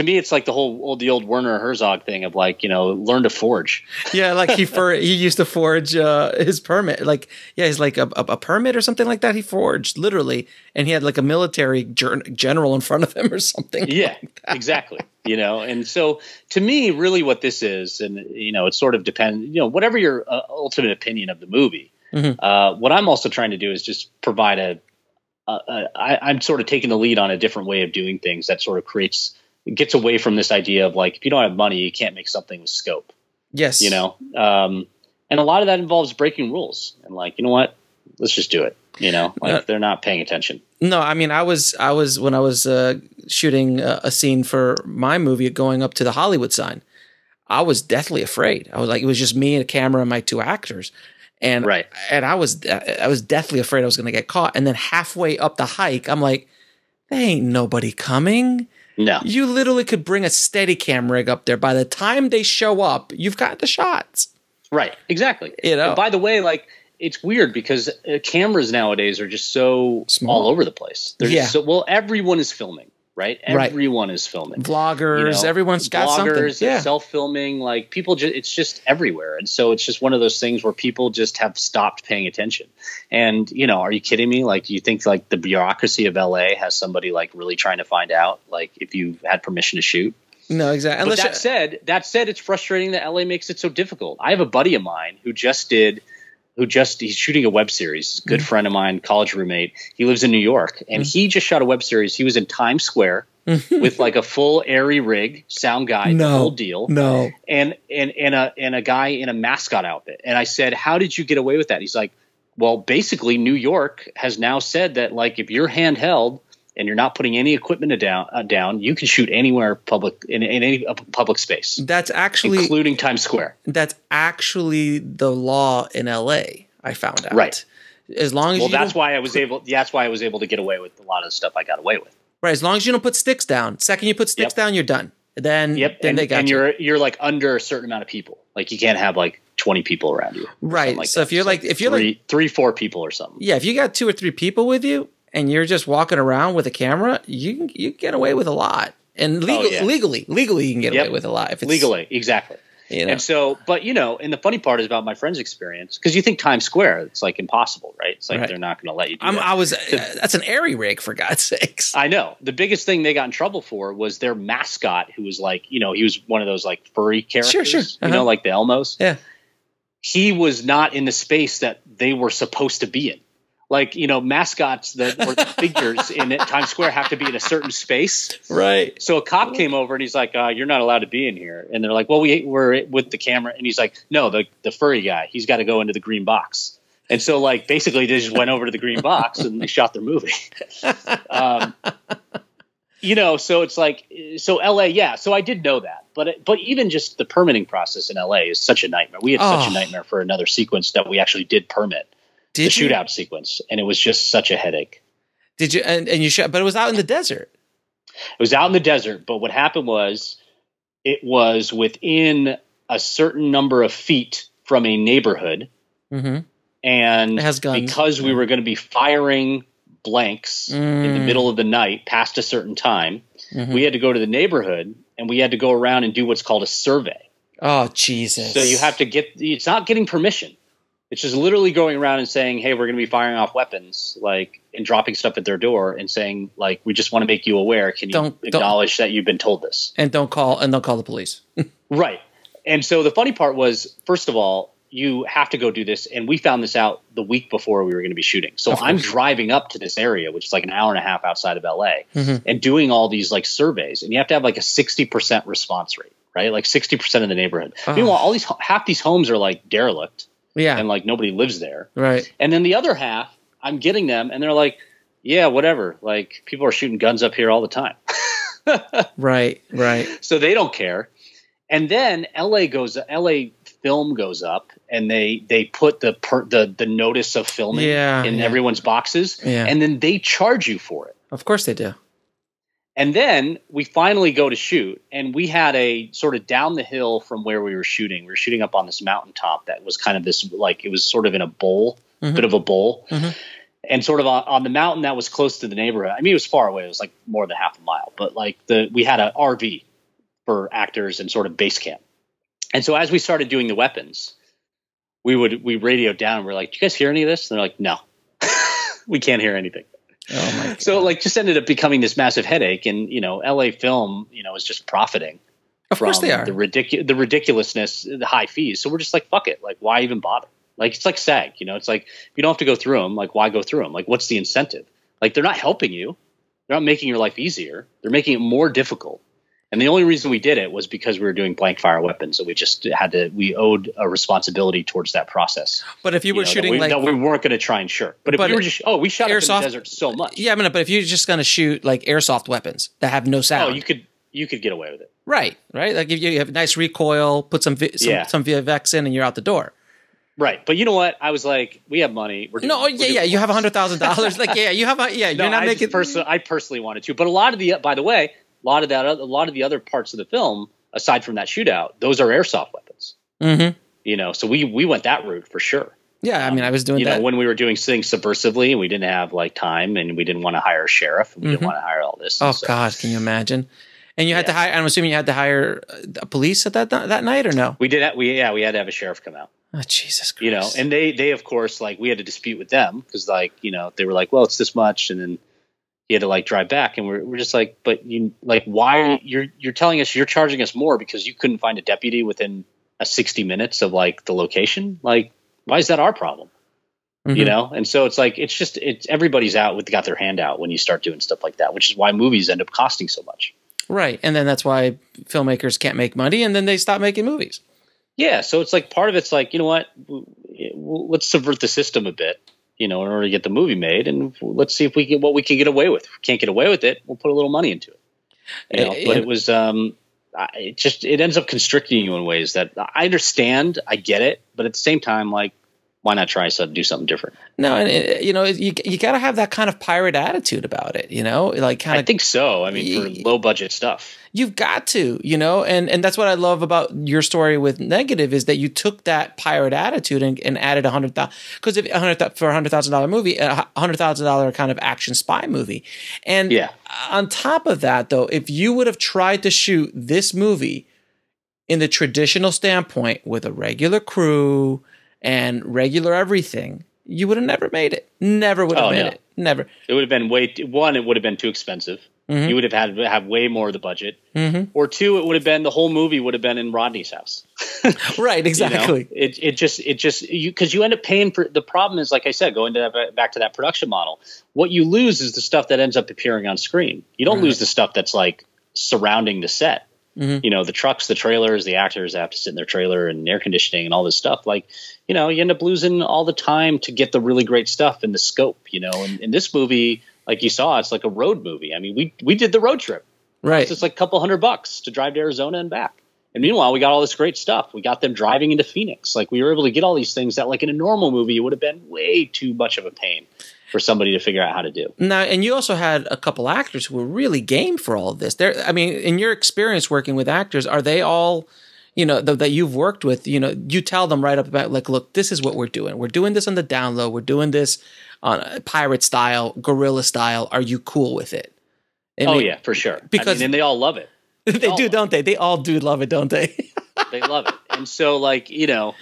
to me it's like the whole old the old werner herzog thing of like you know learn to forge yeah, like he for he used to forge uh, his permit. Like yeah, he's like a, a, a permit or something like that. He forged literally, and he had like a military ger- general in front of him or something. yeah exactly you know and so to me really what this is and you know it sort of depends you know whatever your uh, ultimate opinion of the movie Mhm. uh, what i'm also trying to do is just provide a, a, a I, i'm sort of taking the lead on a different way of doing things that sort of creates gets away from this idea of like if you don't have money you can't make something with scope Yes. you know um, and a lot of that involves breaking rules and like you know what let's just do it you know like Yeah. they're not paying attention No, I mean, I was, I was when I was uh, shooting a, a scene for my movie, going up to the Hollywood sign. I was deathly afraid. I was like, it was just me and a camera and my two actors, and Right. and I was, I was deathly afraid I was going to get caught. And then halfway up the hike, I'm like, there ain't nobody coming. No You literally could bring a Steadicam rig up there. By the time they show up, you've got the shots. Right, exactly. You know? And by the way, like it's weird because uh, cameras nowadays are just so Small. all over the place. They're Yeah. so well, everyone is filming, right? Right. Everyone is filming. Vloggers, You know, everyone's got bloggers, something. Yeah. self-filming, like people just it's just everywhere. And so it's just one of those things where people just have stopped paying attention. And, you know, are you kidding me? Like do you think like the bureaucracy of LA has somebody like really trying to find out like if you had permission to shoot? no, exactly. But that said, that said, it's frustrating that LA makes it so difficult. I have a buddy of mine who just did, who just he's shooting a web series. Good mm-hmm. friend of mine, college roommate. He lives in New York, and mm-hmm. he just shot a web series. He was in Times Square mm-hmm. with like a full ARRI rig, sound guy, the No. whole deal, no. and and and a and a guy in a mascot outfit. And I said, "How did you get away with that?" He's like, "Well, basically, New York has now said that like if you're handheld." And you're not putting any equipment down, uh, down. You can shoot anywhere public in, in any uh, public space That's actually including Times Square. that's actually the law in LA. I found out. Right. As long as Well, you that's why I was able. That's why I was able to get away with a lot of the stuff I got away with. Right. As long as you don't put sticks down. Second you put sticks Yep. down, you're done. Then Yep, then and, they got and you. you're you're like under a certain amount of people. Like you can't have like twenty people around you. Right, Like so that. if you're like- if you're three, like- three, four people or something. Yeah, if you got two or three people with you and you're just walking around with a camera, you can you can get away with a lot. And legal, Oh, yeah. legally, legally, you can get Yep. away with a lot if it's legally, exactly. You know, And so, but you know, and the funny part is about my friend's experience because you think Times Square, it's like impossible, right? It's like Right. they're not going to let you do I'm, that. I was *laughs* uh, that's an ARRI rig for God's sakes. I know. The biggest thing they got in trouble for was their mascot, who was like, you know, he was one of those like furry characters, Sure, sure. you Uh-huh. know, like the Elmos. Yeah. He was not in the space that they were supposed to be in. Like, you know, mascots that or *laughs* figures in Times Square have to be in a certain space. Right. So a cop came over and he's like, uh, "You're not allowed to be in here." And they're like, "Well, we we're with the camera." And he's like, "No, the the furry guy. He's got to go into the green box." And so, like, basically, they just went over to the green box and they shot their movie. *laughs* um, you know, so it's like, so LA, yeah. So I did know that, but it, but even just the permitting process in LA is such a nightmare. We had such Oh. a nightmare for another sequence that we actually did permit Did the you? shootout sequence, and it was just such a headache. Did you? And, and you shot, but it was out in the desert. It was out in the desert, but what happened was it was within a certain number of feet from a neighborhood. Mm-hmm. And because we were going to be firing blanks in the Mm. middle of the night past a certain time, Mhm. we had to go to the neighborhood and we had to go around and do what's called a survey. Oh Jesus! So you have to get, it's not getting permission. It's just literally going around and saying, "Hey, we're going to be firing off weapons, like, and dropping stuff at their door, and saying, like, we just want to make you aware. Can you Don't- don't- acknowledge that you've been told this?" and don't call and don't call the police. *laughs* Right. And so the funny part was, first of all, you have to go do this. And we found this out the week before we were going to be shooting. So I'm driving up to this area, which is like an hour and a half outside of LA, Mhm. and doing all these like surveys. And you have to have like a 60% response rate, right? Like 60% of the neighborhood. Oh. Meanwhile, all these, half these homes are like derelict Yeah. and like nobody lives there. right. And then the other half, I'm getting them and they're like, yeah, whatever. Like people are shooting guns up here all the time. *laughs* Right. Right. so they don't care. And then LA goes, LA film goes up, and they they put the per, the the notice of filming Yeah, in yeah. everyone's boxes, Yeah. and then they charge you for it. Of course they do. And then we finally go to shoot, and we had a sort of down the hill from where we were shooting. We were shooting up on this mountaintop that was kind of this like it was sort of in a bowl, Mhm. bit of a bowl, Mhm. and sort of on, on the mountain that was close to the neighborhood. I mean, it was far away; it was like more than half a mile. But like the we had an RV for actors and sort of base camp. And so as we started doing the weapons, we would we radioed down. and We're like, "Do you guys hear any of this?" And they're like, "No, *laughs* we can't hear anything." Oh my. *laughs* God. So like just ended up becoming this massive headache, and you know, LA Film, you know, is just profiting of course they are. the ridiculous, the ridiculousness, the high fees. So we're just like, fuck it, like why even bother? Like it's like SAG, you know, it's like you don't have to go through them, like why go through them? Like what's the incentive? Like they're not helping you, they're not making your life easier, they're making it more difficult. And the only reason we did it was because we were doing blank fire weapons, so we just had to. We owed a responsibility towards that process. but if you were know, that shooting we, like that we weren't going to try and sure. But if But we were just, oh, we shot up in airsoft- the desert so much. yeah, I mean, but if you're just gonna shoot like airsoft weapons that have no sound, Oh, sound, you could you could get away with it. right, right, like if you have a nice recoil, put some vi- some, Yeah. some VFX in, and you're out the door. Right. But you know what? I was like, we have money. We're doing, No, yeah, yeah, you have a hundred thousand dollars. Like, yeah, you have, a, yeah, *laughs* No, you're not I making. personally, I personally wanted to, but a lot of the, by the way, a lot of that, a lot of the other parts of the film, aside from that shootout, those are airsoft weapons. Mhm. You know, so we we went that route for sure. Yeah, I mean, I was doing you that. know, when we were doing things subversively, and we didn't have like time, and we didn't want to hire a sheriff, and we Mhm. didn't want to hire all this. oh so- God, can you imagine? And you had to hire. I'm assuming you had to hire uh, a police at that that night, or no? we did. Have, we yeah, we had to have a sheriff come out. Oh Jesus Christ! you know and they they of course like we had to dispute with them because like you know they were like well it's this much and then he had to like drive back. And we're, we're just like but you like why you're you're telling us you're charging us more because you couldn't find a deputy within a 60 minutes of like the location? Like why is that our problem? You Mhm. know? And so it's like it's just it's everybody's out with got their hand out when you start doing stuff like that which is why movies end up costing so much. Right? And then that's why filmmakers can't make money, and then they stop making movies. Yeah, so it's like part of it's like you know what, let's subvert the system a bit, you know, in order to get the movie made, and let's see if we can what we can get away with. If we can't get away with it, we'll put a little money into it. You know, but it was um, it just it ends up constricting you in ways that I understand, I get it, but at the same time, like why not try to do something different? No, and it, you know, you you got to have that kind of pirate attitude about it. You know, like kind of. I think so. I mean, for low budget stuff. You've got to, you know, and and that's what I love about your story with negative is that you took that pirate attitude and, and added a hundred thousand because if a hundred for a hundred thousand dollar movie, a hundred thousand dollar kind of action spy movie, and Yeah. on top of that though, if you would have tried to shoot this movie in the traditional standpoint with a regular crew and regular everything, you would have never made it. Never would have Oh, made no. it. Never. It would have been way too, one. It would have been too expensive. Mm-hmm. You would have had to have way more of the budget. Or two, it would have been the whole movie would have been in Rodney's house. *laughs* Right. you know? Exactly. It it just it just you because you end up paying for the problem is like I said going to that, back to that production model. What you lose is the stuff that ends up appearing on screen. You don't lose the stuff that's like surrounding the set. Mm-hmm. You know the trucks, the trailers, the actors have to sit in their trailer and air conditioning and all this stuff. Like you know you end up losing all the time to get the really great stuff in the scope. You know, and in this movie, like you saw, it's like a road movie. I mean, we we did the road trip. Right. It's just like a couple hundred bucks to drive to Arizona and back. And meanwhile, we got all this great stuff. We got them driving into Phoenix. Like we were able to get all these things that, like in a normal movie, it would have been way too much of a pain for somebody to figure out how to do. Now, and you also had a couple actors who were really game for all of this. There, I mean, in your experience working with actors, are they all, you know, th- that you've worked with? You know, you tell them right up about like, look, this is what we're doing. We're doing this on the down low. We're doing this on a pirate style, guerrilla style. Are you cool with it? I oh mean, yeah, for sure. because- I mean, and they all love it. *laughs* they all do, don't they? They all do love it, don't they? *laughs* They love it. And so, like you know,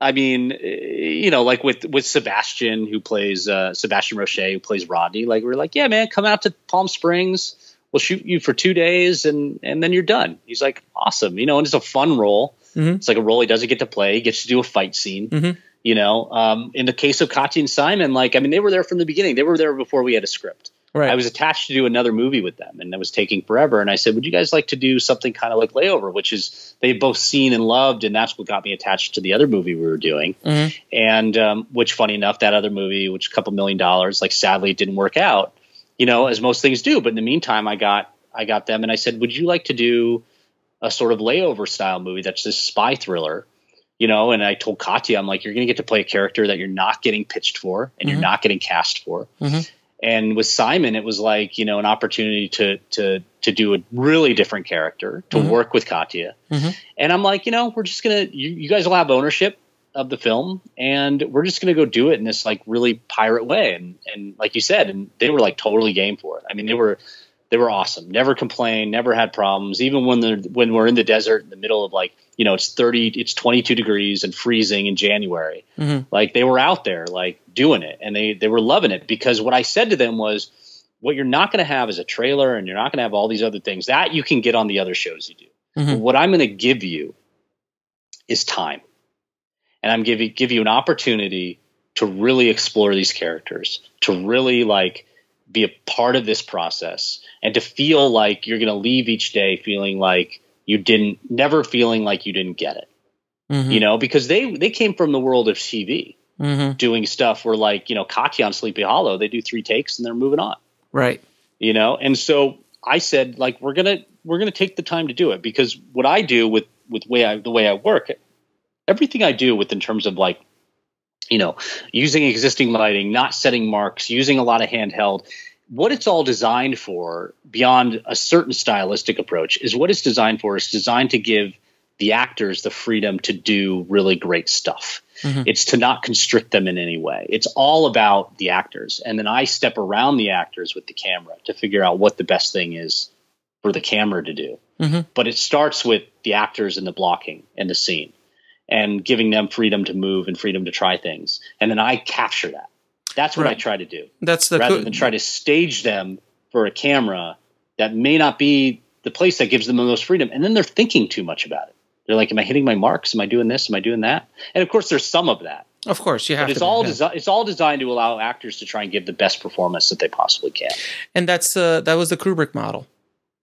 I mean, eh, you know, like with with Sebastian who plays uh, Sebastian Roche who plays Rodney. Like we're like, yeah, man, come out to Palm Springs. We'll shoot you for two days, and and then you're done. He's like, awesome, you know, and it's a fun role. Mhm. It's like a role he doesn't get to play. He gets to do a fight scene. Mhm. You know, um, in the case of Katia and Simon, like I mean, they were there from the beginning. They were there before we had a script. Right. I was attached to do another movie with them, and it was taking forever. And I said, "Would you guys like to do something kind of like Layover, which is they've both seen and loved, and that's what got me attached to the other movie we were doing." Mhm. And um, which, funny enough, that other movie, which a couple million dollars, like sadly, it didn't work out. You know, as most things do. But in the meantime, I got I got them, and I said, "Would you like to do a sort of Layover style movie that's this spy thriller?" You know, and I told Katia, I'm like, "You're going to get to play a character that you're not getting pitched for, and you're not getting cast for." And with Simon, it was like you know an opportunity to to to do a really different character to mm-hmm. work with Katia, mm-hmm. and I'm like, you know, we're just gonna you, you guys will have ownership of the film, and we're just gonna go do it in this like really pirate way, and and like you said, and they were like totally game for it. I mean, they were they were awesome. Never complained, never had problems. Even when they're when we're in the desert in the middle of like you know it's thirty, it's twenty two degrees and freezing in January. Like they were out there like doing it, and they they were loving it because what I said to them was, what you're not going to have is a trailer, and you're not going to have all these other things that you can get on the other shows you do. Mhm. What I'm going to give you is time, and I'm you give you an opportunity to really explore these characters, to really like be a part of this process and to feel like you're going to leave each day feeling like you didn't never feeling like you didn't get it Mhm. you know because they they came from the world of tv Mhm. doing stuff where like you know katia on sleepy hollow they do three takes and they're moving on Right. you know and so i said like we're gonna we're gonna take the time to do it because what i do with with way I, the way i work everything i do with in terms of like you know using existing lighting not setting marks using a lot of handheld what it's all designed for beyond a certain stylistic approach is what it's designed for is designed to give the actors the freedom to do really great stuff. Mm-hmm. It's to not constrict them in any way. It's all about the actors. And then i step around the actors with the camera to figure out what the best thing is for the camera to do. Mm-hmm. But it starts with the actors and the blocking and the scene and giving them freedom to move and freedom to try things. And then i capture that that's what i try to do That's the rather cool- than try to stage them for a camera that may not be the place that gives them the most freedom. And then they're thinking too much about it. They're like, "Am I hitting my marks? Am I doing this? Am I doing that?" And of course, there's some of that, Of course, you have but it's to. all yeah. desi- it's all designed to allow actors to try and give the best performance that they possibly can. and that's uh, that was the Kubrick model.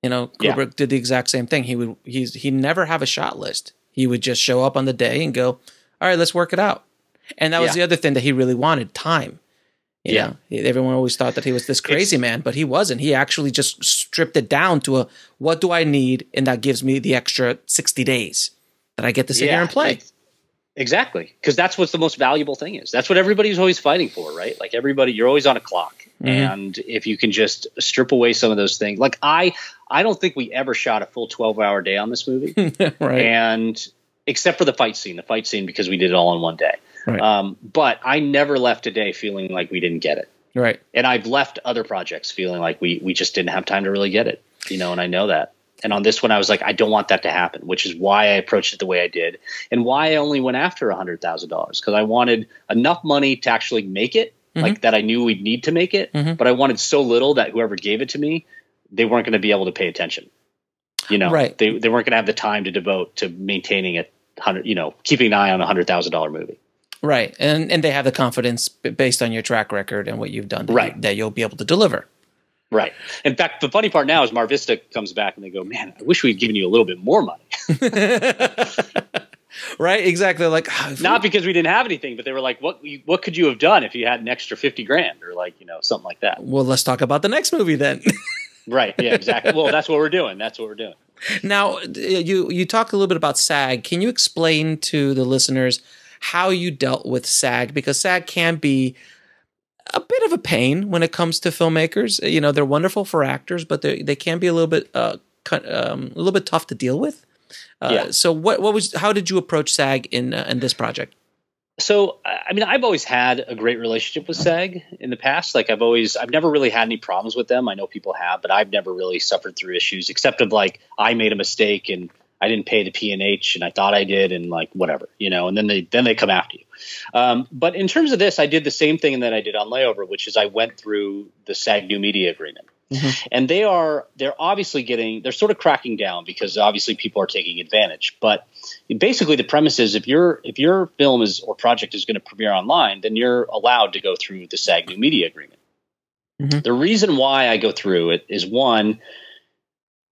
You know, Yeah. Kubrick did the exact same thing. He would he's he never have a shot list. He would just show up on the day and go, "All right, let's work it out." And that was Yeah. the other thing that he really wanted time. You Yeah. know, everyone always thought that he was this crazy man, but he wasn't. He actually just stripped it down to a what do I need, and that gives me the extra sixty days that I get to sit here and play. Exactly, because that's what's the most valuable thing is. That's what everybody's always fighting for, right? Like everybody, you're always on a clock, Mhm. and if you can just strip away some of those things, like I, I don't think we ever shot a full 12 hour day on this movie, *laughs* right. and except for the fight scene, the fight scene because we did it all in one day. Right. Um, but I never left a day feeling like we didn't get it, right. and I've left other projects feeling like we we just didn't have time to really get it, you know, and I know that. And on this one, I was like, I don't want that to happen, which is why I approached it the way I did, and why I only went after a hundred thousand dollars because I wanted enough money to actually make it, like that I knew we'd need to make it, Mhm. but I wanted so little that whoever gave it to me, they weren't going to be able to pay attention. You know, Right. they they weren't going to have the time to devote to maintaining a hundred, you know, keeping an eye on a hundred thousand dollar movie. Right. And and they have the confidence based on your track record and what you've done that, Right. that you'll be able to deliver. Right. In fact, the funny part now is Mar Vista comes back and they go, "Man, I wish we'd given you a little bit more money." *laughs* *laughs* right? Exactly. Like *sighs* Not we- because we didn't have anything, but they were like, "What? What could you have done if you had an extra fifty grand, or like you know something like that?" well, let's talk about the next movie then. *laughs* Right. Yeah. Exactly. well, that's what we're doing. That's what we're doing. now, you you talk a little bit about SAG. Can you explain to the listeners how you dealt with SAG because SAG can be a bit of a pain when it comes to filmmakers. You know, they're wonderful for actors, but they they can be a little bit uh, um, a little bit tough to deal with. Uh, Yeah. So what what was how did you approach SAG in uh, in this project? So, I I mean, I've always had a great relationship with SAG in the past. Like, I've always, I've never really had any problems with them. I know people have, but I've never really suffered through issues, except of like I made a mistake and I didn't pay the P and H, and I thought I did, and like whatever, you know. And then they then they come after you. Um, but in terms of this, I did the same thing that I did on Layover, which is I went through the SAG New Media Agreement, and they are they're obviously getting they're sort of cracking down because obviously people are taking advantage, but basically the premise is if your if your film is or project is going to premiere online, then you're allowed to go through the SAG New Media Agreement. Mhm. The reason why I go through it is one,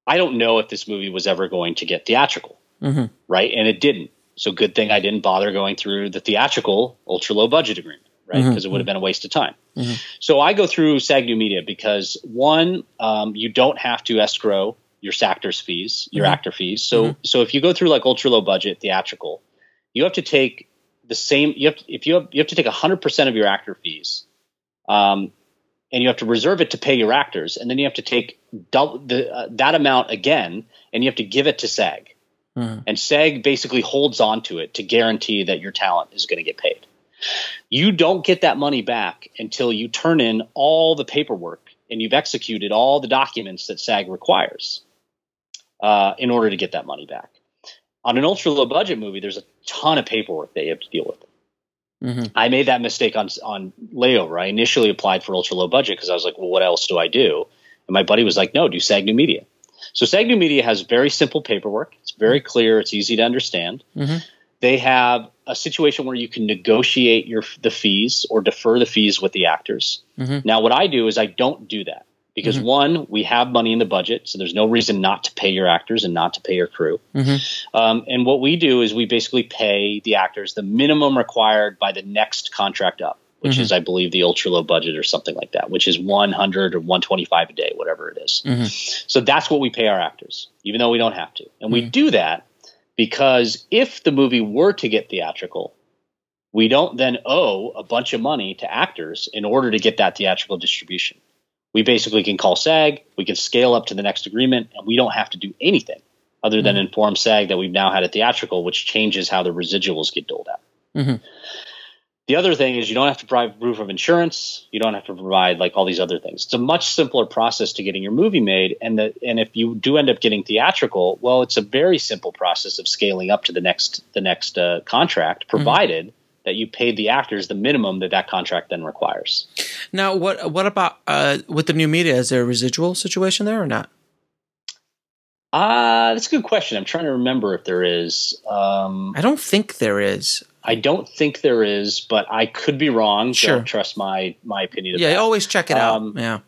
I don't know if this movie was ever going to get theatrical, Mm-hmm. right? And it didn't. So good thing I didn't bother going through the theatrical ultra low budget agreement, right? Because it would have been a waste of time. Mhm. So I go through SAG New Media because one, um, you don't have to escrow your actors fees, your Mhm. actor fees. So so if you go through like ultra low budget theatrical, you have to take the same. You have to, if you have you have to take hundred percent of your actor fees, um, and you have to reserve it to pay your actors, and then you have to take double the, uh, that amount again, and you have to give it to SAG, Mhm. and SAG basically holds on to it to guarantee that your talent is going to get paid. You don't get that money back until you turn in all the paperwork and you've executed all the documents that SAG requires uh, in order to get that money back. On an ultra low budget movie, there's a ton of paperwork that you have to deal with. Mm-hmm. I made that mistake on on layover. I initially applied for ultra low budget because I was like, well, what else do I do? And my buddy was like, no, do SAG New Media. So SAG New Media has very simple paperwork. It's very clear. It's easy to understand. Mhm. They have a situation where you can negotiate your the fees or defer the fees with the actors. Mhm. Now, what I do is I don't do that because Mhm. one, we have money in the budget, so there's no reason not to pay your actors and not to pay your crew. Mhm. Um, and what we do is we basically pay the actors the minimum required by the next contract up, which Mhm. is, I believe, the ultra low budget or something like that, which is 100 or 125 a day, whatever it is. Mhm. So that's what we pay our actors, even though we don't have to. And we Mhm. do that because if the movie were to get theatrical, we don't then owe a bunch of money to actors in order to get that theatrical distribution. We basically can call SAG, we can scale up to the next agreement, and we don't have to do anything other than inform SAG that we've now had a theatrical, which changes how the residuals get doled out. Mhm. The other thing is you don't have to provide proof of insurance. You don't have to provide like all these other things. It's a much simpler process to getting your movie made. And the and if you do end up getting theatrical, well, it's a very simple process of scaling up to the next the next uh, contract, provided that you paid the actors the minimum that that contract then requires. Now, what what about uh, with the new media? Is there a residual situation there or not? Uh, that's a good question. I'm trying to remember if there is. Um, I don't think there is. I don't think there is, but I could be wrong. Sure. Don't trust my my opinion. Yeah, that. always check it out. Um, Yeah.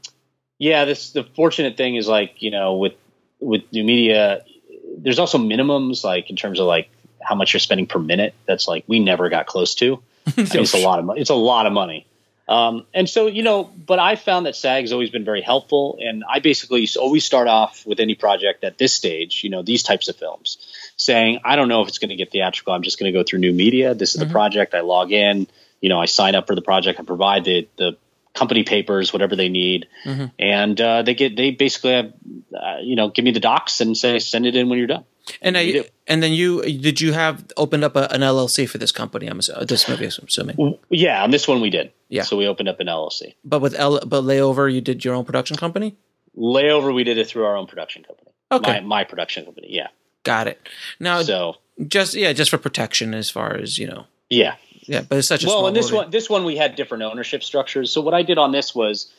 yeah this the fortunate thing is like you know with with new media there's also minimums like in terms of like how much you're spending per minute that's like we never got close to *laughs* it's a lot of money it's a lot of money Um, and so, you know, but I found that SAG's always been very helpful. And I basically always start off with any project at this stage, you know, these types of films, saying, I don't know if it's going to get theatrical. I'm just going to go through new media. This is the project. I log in, you know, I sign up for the project. I provide the, the company papers, whatever they need. And uh, they get, they basically have, uh, you know, give me the docs and say, send it in when you're done. And I, and then you did you have opened up a, an LLC for this company? I'm assu- this movie. I'm assuming, Yeah, on this one we did. Yeah. So we opened up an LLC. but with L, but layover, you did your own production company. Layover, we did it through our own production company. Okay. My, my production company. Yeah. Got it. Now, So just yeah, just for protection, as far as you know. yeah. Yeah, but it's such a Well, and this movie. one, this one we had different ownership structures. So what I did on this was,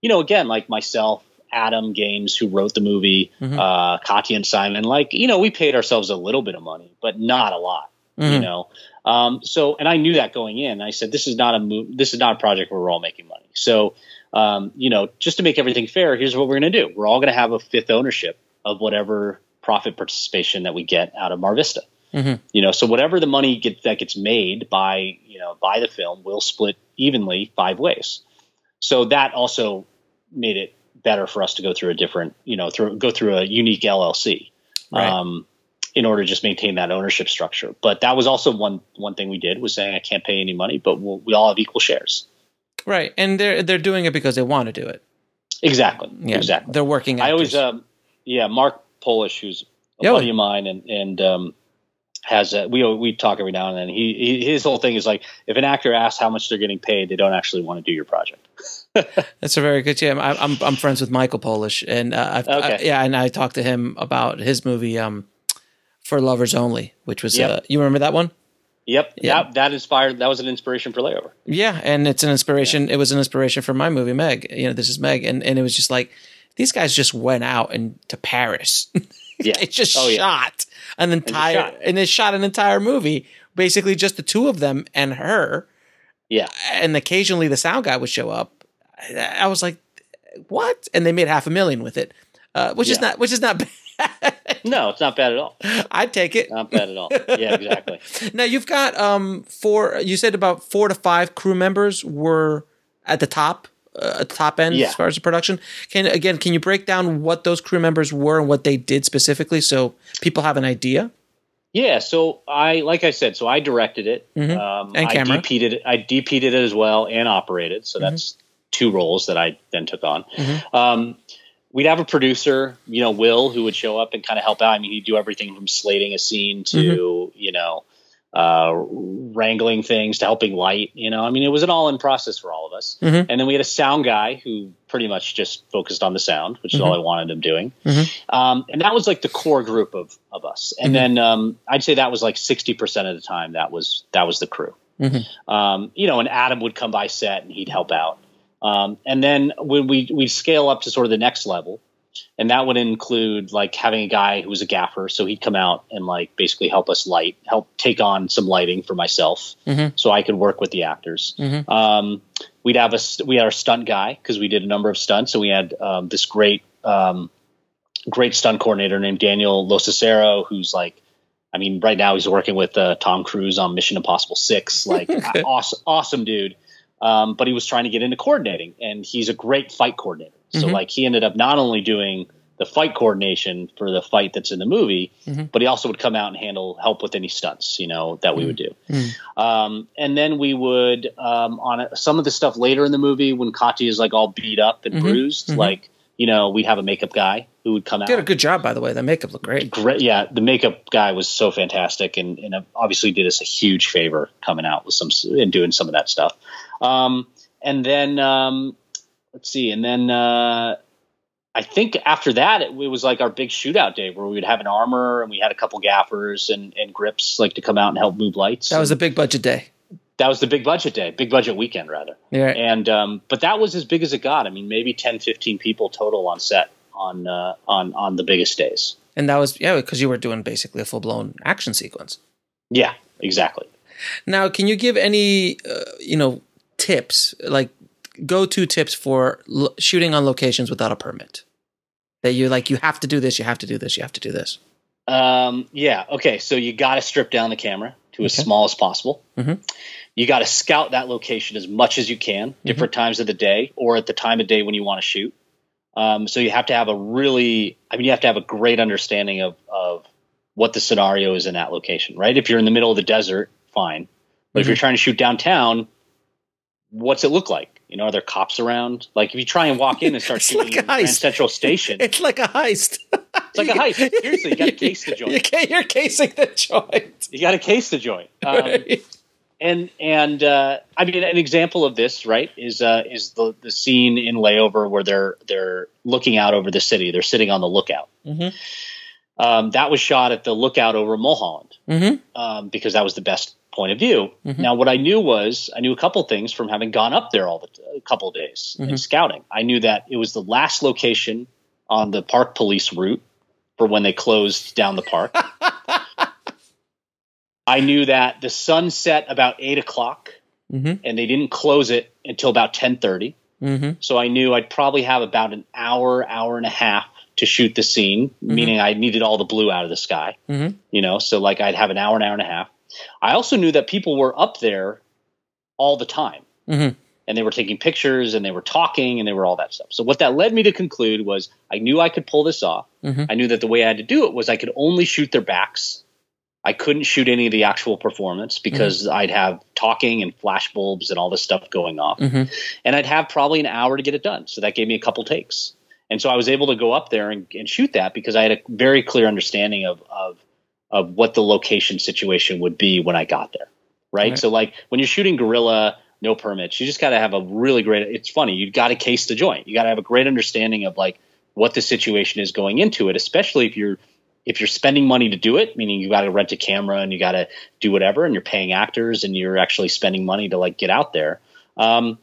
you know, again, like myself, Adam Gaines, who wrote the movie, Mhm. uh, Katia and Simon, like you know, we paid ourselves a little bit of money, but not a lot. You Mhm. know, um, so and I knew that going in. I said, this is not a mo- this is not a project where we're all making money. So, um, you know, just to make everything fair, here's what we're going to do. We're all going to have a fifth ownership of whatever profit participation that we get out of Mar Vista. Mhm. You know, so whatever the money get, that gets made by you know by the film, we'll split evenly five ways. So that also made it better for us to go through a different, you know, through go through a unique LLC, Right. um, in order to just maintain that ownership structure. But that was also one one thing we did was saying I can't pay any money, but we'll, we all have equal shares. right, and they're they're doing it because they want to do it. Exactly. Yeah, Exactly. They're working. I always, um, yeah, Mark Polish, who's a Yeah. buddy of mine, and and um, has a, we we talk every now and then. He, he his whole thing is like if an actor asks how much they're getting paid, they don't actually want to do your project. *laughs* That's a very good. Yeah, I'm I'm, I'm friends with Michael Polish, and uh, I've, Okay. I, yeah, and I talked to him about his movie, um, for lovers only, which was Yep. uh, you remember that one? Yep, Yeah. that that inspired. That was an inspiration for layover. Yeah, and it's an inspiration. It was an inspiration for my movie Meg. You know, this is Meg, and and it was just like these guys just went out and to Paris. *laughs* Yeah. they just Oh, yeah. An entire shot. and they shot an entire movie, basically just the two of them and her, Yeah, and occasionally the sound guy would show up. I, was like, what? And they made half a million with it, uh, which is not which is not *laughs* bad. no, it's not bad at all. I'd take it. Not bad at all. Yeah, exactly. *laughs* Now you've got um four. You said about four to five crew members were at the top, uh, the top end Yeah. as far as the production. Can again, can you break down what those crew members were and what they did specifically, so people have an idea? Yeah, so I like I said, so I directed it. Mhm. Um, And I camera. Mm-hmm. DP'd it. I DP'd it as well and operated. So that's two roles that I then took on. Mhm. Um, we'd have a producer, you know, Will, who would show up and kind of help out. I mean, he'd do everything from slating a scene to Mm-hmm. you know uh, wrangling things to helping light. You know, I mean, it was an all-in process for all of us. Mhm. And then we had a sound guy who pretty much just focused on the sound, which is Mm-hmm. all I wanted him doing. Mhm. Um, and that was like the core group of of us. And then um, I'd say that was like sixty percent of the time that was that was the crew. Mhm. Um, you know, and Adam would come by set and he'd help out. Um, and then when we we scale up to sort of the next level, and that would include like having a guy who was a gaffer, so he'd come out and like basically help us light, help take on some lighting for myself, Mhm. so I could work with the actors. Mhm. Um, we'd have a we had our stunt guy because we did a number of stunts, and we had um, this great um, great stunt coordinator named Daniel Losacero, who's like. I mean, right now he's working with uh, Tom Cruise on Mission Impossible Six. *laughs* Like, awesome, awesome dude. Um, but he was trying to get into coordinating, and he's a great fight coordinator. So, Mhm. like, he ended up not only doing the fight coordination for the fight that's in the movie, Mhm. but he also would come out and handle help with any stunts, you know, that we would do. Mhm. Um, and then we would um, on a, some of the stuff later in the movie when Katia is like all beat up and Mhm. bruised, Mhm. like you know, we'd have a makeup guy who would come out Did a good job, by the way. That makeup looked great. great. Yeah, the makeup guy was so fantastic, and, and obviously did us a huge favor coming out with some and doing some of that stuff. Um, and then um, let's see, and then uh, I think after that it, it was like our big shootout day where we would have an armor and we had a couple gaffers and, and grips like to come out and help move lights. That was a big budget day. that was the big budget day, big budget weekend rather. Yeah. And um, but that was as big as it got. I mean, maybe 10, 15 people total on set on uh, on on the biggest days. And that was yeah, because you were doing basically a full blown action sequence. Yeah, exactly. Now, can you give any uh, you know tips like go to tips for l- shooting on locations without a permit? That you like, you have to do this, you have to do this, you have to do this. Um, yeah. Okay. So you got to strip down the camera to as small as possible. Mhm. you got to scout that location as much as you can, different times of the day or at the time of day when you want to shoot. Um, so you have to have a really, I mean, you have to have a great understanding of of what the scenario is in that location, right? If you're in the middle of the desert, fine. But if you're trying to shoot downtown, what's it look like? You know, are there cops around? Like if you try and walk in and *laughs* start shooting like Grand. Central Station, It's like a heist. it's like a *laughs* heist. Seriously, you got to case *laughs* the You joint. can't, you're casing the joint. You got to case the joint. Um, Right. and and uh, I mean, an example of this, right, is uh, is the the scene in Layover where they're they're looking out over the city. They're sitting on the lookout. Mhm. Um, that was shot at the lookout over Mulholland Mhm. um, because that was the best point of view. Mhm. Now, what I knew was I knew a couple things from having gone up there all the a couple of days Mhm. and scouting. I knew that it was the last location on the park police route for when they closed down the park. *laughs* I knew that the sun set about eight o'clock, Mhm. and they didn't close it until about ten thirty. Mhm. So I knew I'd probably have about an hour, hour and a half to shoot the scene, meaning I needed all the blue out of the sky. Mhm. You know, so like I'd have an hour, an hour and a half. I also knew that people were up there all the time Mhm. and they were taking pictures and they were talking and they were all that stuff. So what that led me to conclude was I knew I could pull this off. Mhm. I knew that the way I had to do it was I could only shoot their backs. I couldn't shoot any of the actual performance because I'd have talking and flash bulbs and all this stuff going off. Mhm. And I'd have probably an hour to get it done. So that gave me a couple takes. And so I was able to go up there and, and shoot that because I had a very clear understanding of, of, of what the location situation would be when I got there. Right. Right. So like when you're shooting guerrilla, no permits, you just got to have a really great, it's funny. You got to case the joint. You got to have a great understanding of like what the situation is going into it, especially if you're, if you're spending money to do it, meaning you got to rent a camera and you got to do whatever, and you're paying actors and you're actually spending money to like get out there. Um,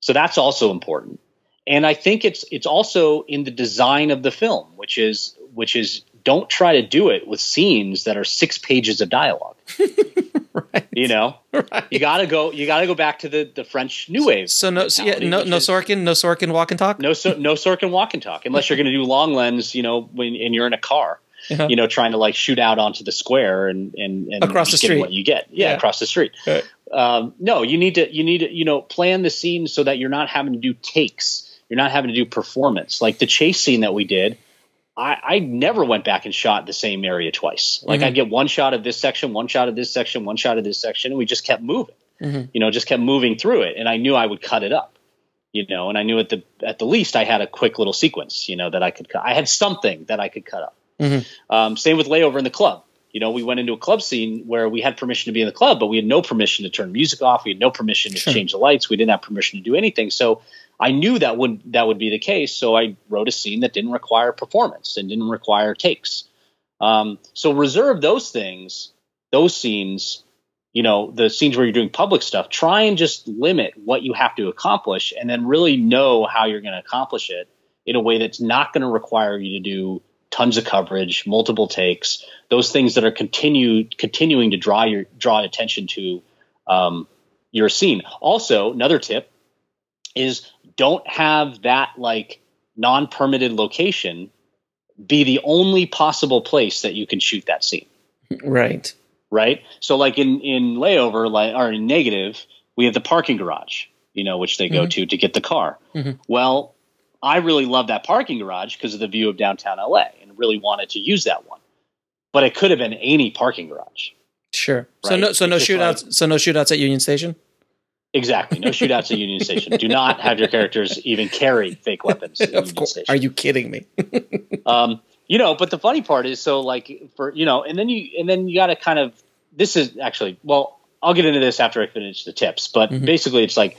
so that's also important. And I think it's it's also in the design of the film, which is which is don't try to do it with scenes that are six pages of dialogue. *laughs* Right. You know, Right. you got to go you got to go back to the the French New Wave. So no, so yeah, no, no Sorkin, no Sorkin walk and talk. no so, no Sorkin walk and talk unless you're going to do long lens, you know, when and you're in a car, Yeah. you know, trying to like shoot out onto the square and and, and Across the street. what you get, yeah, Yeah. across the street. Right. Um, no, you need to you need to you know plan the scene so that you're not having to do takes, you're not having to do performance. Like the chase scene that we did, I, I never went back and shot the same area twice. Like Mhm. I'd get one shot of this section, one shot of this section, one shot of this section, and we just kept moving. Mhm. You know, just kept moving through it, and I knew I would cut it up. You know, and I knew at the at the least I had a quick little sequence. You know that I could cut. I had something that I could cut up. Mhm. Um, same with layover in the club. You know, we went into a club scene where we had permission to be in the club, but we had no permission to turn music off. We had no permission to Sure. change the lights. We didn't have permission to do anything. So I knew that would that would be the case. So I wrote a scene that didn't require performance and didn't require takes. Um, so reserve those things, those scenes. You know, the scenes where you're doing public stuff. Try and just limit what you have to accomplish, and then really know how you're going to accomplish it in a way that's not going to require you to do tons of coverage, multiple takes, those things that are continued continuing to draw your draw attention to um, your scene. Also, another tip is don't have that like non-permitted location be the only possible place that you can shoot that scene Right. right? So like in in layover, like or in negative, we have the parking garage, you know, which they go Mhm. to to get the car. Mhm. Well, I really love that parking garage because of the view of downtown LA, and really wanted to use that one. But it could have been any parking garage. Sure. So no, so no It's shootouts. so no shootouts at Union Station. Exactly. No shootouts at Union Station. Do not have your characters even carry fake weapons *laughs* Of Union course. Station. Are you kidding me? *laughs* um, you know, but the funny part is, so like for you know, and then you and then you got to kind of. This is actually well, I'll get into this after I finish the tips, but Mhm. basically, it's like,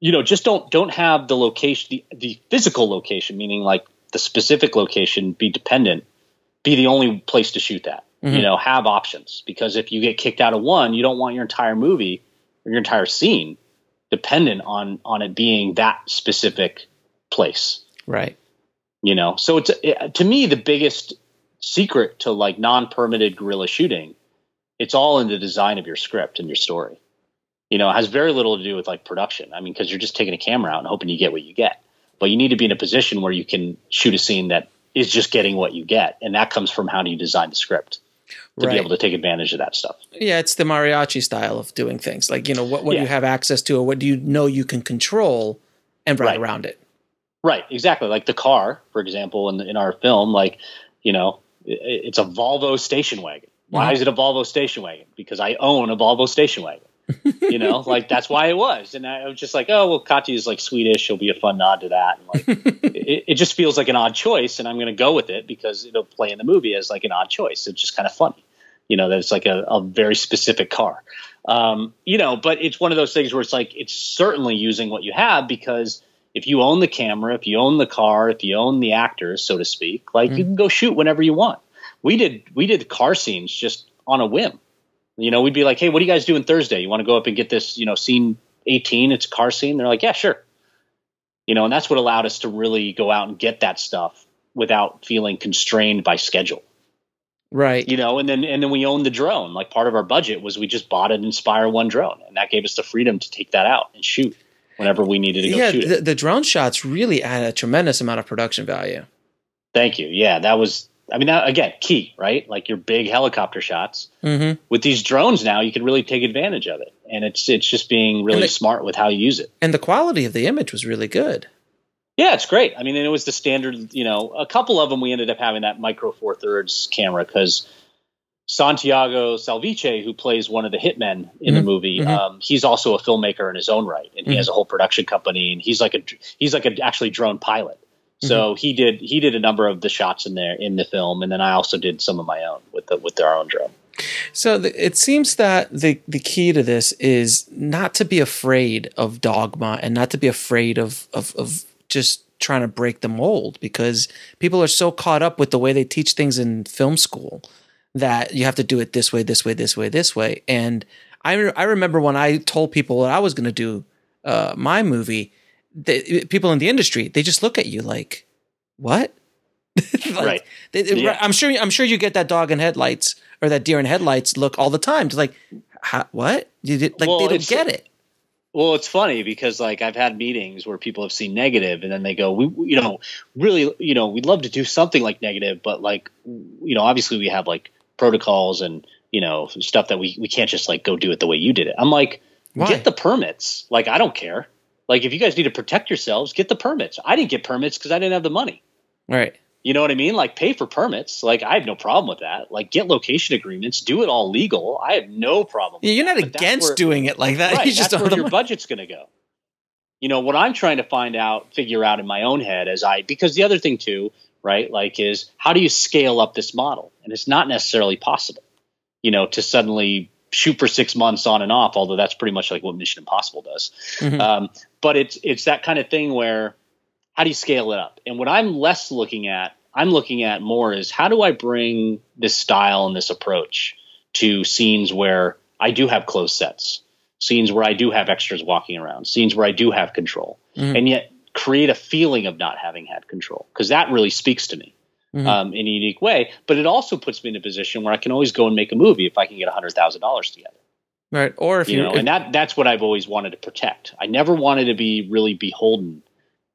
you know, just don't don't have the location, the the physical location, meaning like the specific location, be dependent, be the only place to shoot that. Mhm. You know, have options because if you get kicked out of one, you don't want your entire movie or your entire scene dependent on on it being that specific place. Right. you know so it's it, to me the biggest secret to like non-permitted guerrilla shooting it's all in the design of your script and your story. You know it has very little to do with like production. I mean because you're just taking a camera out and hoping you get what you get. But you need to be in a position where you can shoot a scene that is just getting what you get and that comes from how do you design the script to Right. be able to take advantage of that stuff. Yeah, it's the mariachi style of doing things. Like, you know, what, what do you have access to or what do you know you can control and run Right. around it? Right, exactly. Like the car, for example, in in our film, like you know, i- it's a Volvo station wagon. Why Mhm. is it a Volvo station wagon? Because I own a Volvo station wagon. You know, like that's why it was. And I was just like, oh well, Katia is like Swedish. She'll be a fun nod to that. And like, *laughs* it, it just feels like an odd choice, and I'm going to go with it because it'll play in the movie as like an odd choice. It's just kind of funny, you know, that it's like a, a very specific car. Um, you know, but it's one of those things where it's like it's certainly using what you have because if you own the camera, if you own the car, if you own the actors, so to speak, like you can go shoot whenever you want. We did we did car scenes just on a whim. You know, we'd be like, "Hey, what are you guys doing Thursday? You want to go up and get this, you know, scene 18, it's a car scene." They're like, "Yeah, sure." You know, and that's what allowed us to really go out and get that stuff without feeling constrained by schedule Right. you know and then and then we owned the drone like part of our budget was we just bought an inspire one drone and that gave us the freedom to take that out and shoot whenever we needed to go yeah, shoot it the, the drone shots really add a tremendous amount of production value. thank you yeah that was i mean that, again key right like your big helicopter shots Mm-hmm. with these drones now you can really take advantage of it and it's it's just being really they- smart with how you use it And the quality of the image was really good. Yeah, it's great. I mean, and it was the standard. You know, a couple of them we ended up having that micro four thirds camera because Santiago Salvice, who plays one of the hitmen in the Mhm, movie, mhm. um, he's also a filmmaker in his own right, and he has a whole production company, and he's like a he's like a actually drone pilot. Mm-hmm. So he did he did a number of the shots in there in the film, and then I also did some of my own with the with our own drone. So the, it seems that the the key to this is not to be afraid of dogma and not to be afraid of of of just trying to break the mold because people are so caught up with the way they teach things in film school that you have to do it this way, this way, this way, this way. And I re- I remember when I told people what I was going to do uh, my movie, the, people in the industry they just look at you like, what? *laughs* Like, Right. they- Yeah. I'm sure. I'm sure you get that dog in headlights or that deer in headlights look all the time. It's like, "Ha- what? You did, like Well, they don't get it. Well, it's funny because like I've had meetings where people have seen negative, and then they go, "We, we- you know, really, you know, we'd love to do something like negative, but like, you know, obviously we have like protocols and you know stuff that we we can't just like go do it the way you did it." I'm like, Why? get the permits. Like, I don't care. Like, if you guys need to protect yourselves, get the permits. I didn't get permits because I didn't have the money. Right. You know what I mean? Like, pay for permits. Like, I have no problem with that. Like, get location agreements. Do it all legal. I have no problem. with Yeah, you're not But that's against where- doing it like that. right, you just that's where your money. budget's going to go. You know what I'm trying to find out, figure out in my own head as I because the other thing too, right? Like is how do you scale up this model? And it's not necessarily possible, you know, to suddenly shoot for six months on and off. Although that's pretty much like what Mission Impossible does. Mhm. Um, but it's it's that kind of thing where how do you scale it up? And what I'm less looking at, I'm looking at more is how do I bring this style and this approach to scenes where I do have closed sets, scenes where I do have extras walking around, scenes where I do have control, Mhm. and yet create a feeling of not having had control because that really speaks to me. Mhm. Um, in a unique way, but it also puts me in a position where I can always go and make a movie if I can get hundred thousand dollars together right. Or if you you know, and that that's what I've always wanted to protect. I never wanted to be really beholden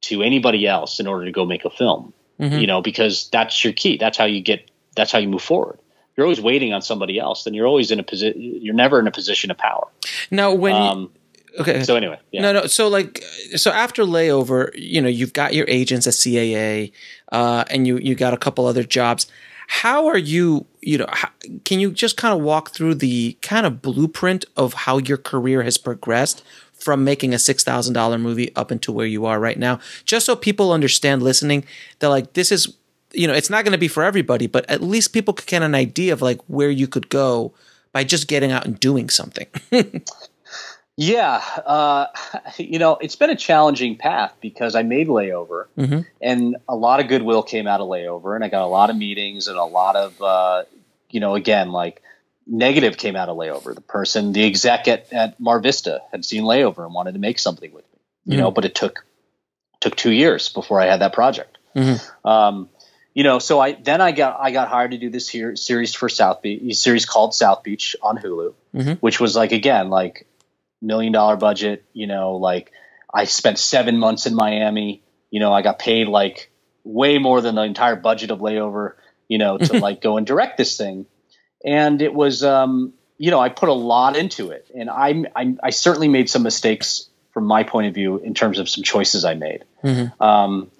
to anybody else in order to go make a film. Mhm. You know, because that's your key. That's how you get. That's how you move forward. You're always waiting on somebody else, then you're always in a position. You're never in a position of power. now when you, Um, okay. so anyway, yeah. No, no. So like, so after layover, you know, you've got your agents at CAA, uh, and you you got a couple other jobs. How are you? You know, how, can you just kind of walk through the kind of blueprint of how your career has progressed from making a six thousand dollar movie up into where you are right now, just so people understand listening. They're like, this is, you know, it's not going to be for everybody, but at least people can get an idea of like where you could go by just getting out and doing something. *laughs* Yeah, uh, *laughs* you know, it's been a challenging path because I made layover, Mhm. and a lot of goodwill came out of layover, and I got a lot of meetings and a lot of, uh, you know, again, like negative came out of layover. The person, the exec at, at Mar Vista, had seen layover and wanted to make something with me, you know, but it took took two years before I had that project. Mhm. Um, you know, so I then I got I got hired to do this here series for South Beach, series called South Beach on Hulu, Mhm. which was like again like million dollar budget. You know, like I spent seven months in Miami. You know, I got paid like way more than the entire budget of layover. You know, to *laughs* like go and direct this thing. and it was um, you know I put a lot into it, and I, I I certainly made some mistakes from my point of view in terms of some choices I made. Mm-hmm. Um,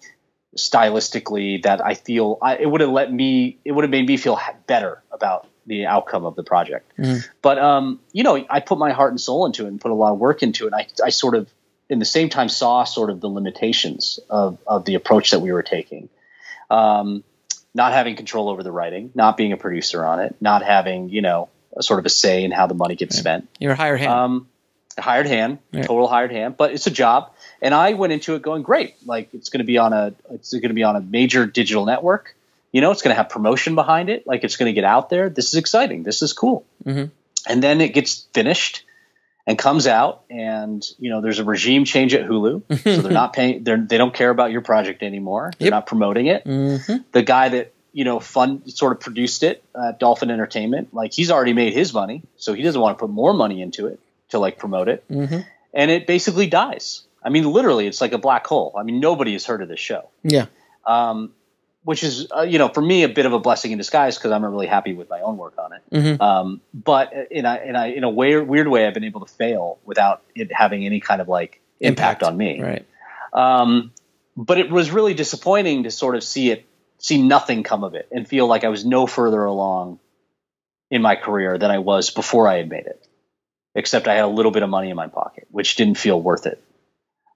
stylistically, that I feel I, it would have let me, it would have made me feel better about the outcome of the project. Mhm. But um, you know, I put my heart and soul into it and put a lot of work into it. And I, I sort of, in the same time, saw sort of the limitations of of the approach that we were taking. Um, not having control over the writing, not being a producer on it, not having you know a sort of a say in how the money gets spent. You're a hired hand. Um, a hired hand, Yeah. total hired hand, but it's a job. And I went into it going great. Like it's going to be on a, it's going to be on a major digital network. You know, it's going to have promotion behind it. Like it's going to get out there. This is exciting. This is cool. Mhm. And then it gets finished and comes out, and you know, there's a regime change at Hulu, *laughs* so they're not paying. They're they don't care about your project anymore. They're Yep. not promoting it Mhm. the guy that you know fund sort of produced it uh, dolphin entertainment like he's already made his money so he doesn't want to put more money into it to like promote it Mhm. and it basically dies i mean literally it's like a black hole i mean nobody has heard of this show Yeah. um, which is uh, you know for me a bit of a blessing in disguise because i'm really happy with my own work on it Mhm. um, but in a, in, a, in a weird, weird way i've been able to fail without it having any kind of like impact, Impact. on me Right. um, but it was really disappointing to sort of see it, see nothing come of it, and feel like I was no further along in my career than I was before I had made it. Except I had a little bit of money in my pocket, which didn't feel worth it.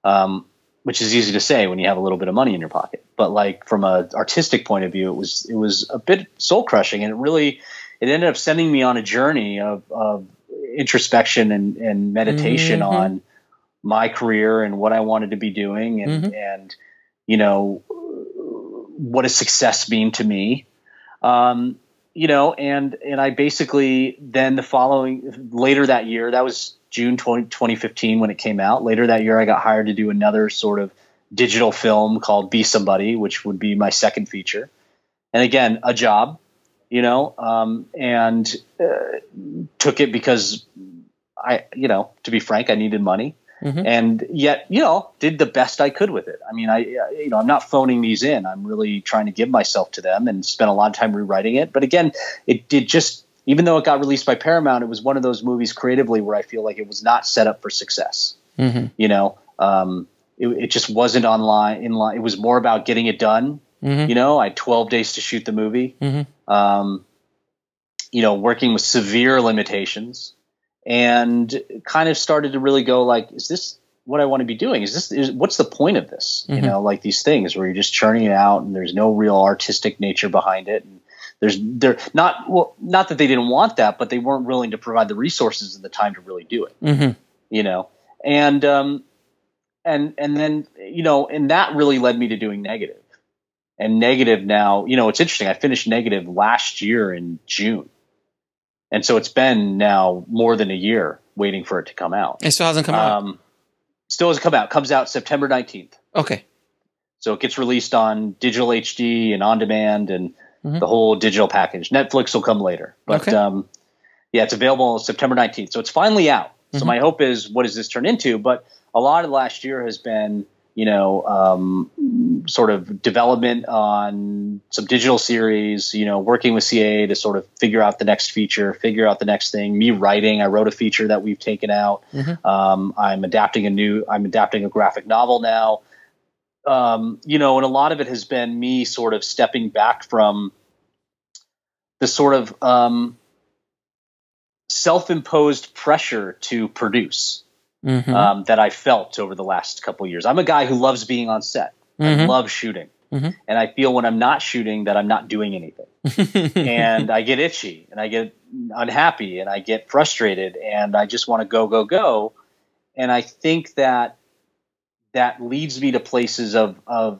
Um, which is easy to say when you have a little bit of money in your pocket, but like from a artistic point of view, it was it was a bit soul crushing, and it really it ended up sending me on a journey of, of introspection and, and meditation Mhm. on my career and what I wanted to be doing and Mhm. and you know what does success mean to me um, you know and and I basically then the following later that year that was June 20, 2015 when it came out later that year I got hired to do another sort of digital film called Be Somebody which would be my second feature and again a job you know um, and uh, took it because I you know to be frank I needed money Mhm. and yet you know did the best I could with it. I mean, I you know I'm not phoning these in. I'm really trying to give myself to them and spent a lot of time rewriting it. But again, it did just even though it got released by Paramount, it was one of those movies creatively where I feel like it was not set up for success. Mhm. You know, um, it, it just wasn't online in line. It was more about getting it done. Mhm. You know, I had 12 days to shoot the movie. Mhm. Um, you know, working with severe limitations, and kind of started to really go like, is this what I want to be doing? Is this is, what's the point of this? You Mhm. know, like these things where you're just churning it out, and there's no real artistic nature behind it, and there's they're not well, not that they didn't want that, but they weren't willing to provide the resources and the time to really do it. Mhm. you know? And um and and then you know and that really led me to doing negative. And negative now you know it's interesting. I finished negative last year in june. And so it's been now more than a year waiting for it to come out. It still hasn't come out. um still hasn't come out. Comes out september 19th Okay. so it gets released on digital hd and on demand and Mhm. the whole digital package netflix will come later but Okay. um yeah it's available september 19th so it's finally out so Mhm. my hope is what does this turn into but a lot of last year has been you know um, sort of development on some digital series you know working with CAA to sort of figure out the next feature figure out the next thing me writing i wrote a feature that we've taken out Mhm. um, i'm adapting a new i'm adapting a graphic novel now um, you know and a lot of it has been me sort of stepping back from the sort of um, self-imposed pressure to produce Mhm. um, that I felt over the last couple of years. I'm a guy who loves being on set. I Mhm. love shooting, Mhm. and I feel when I'm not shooting that I'm not doing anything, *laughs* and I get itchy, and I get unhappy, and I get frustrated, and I just want to go, go, go. And I think that that leads me to places of of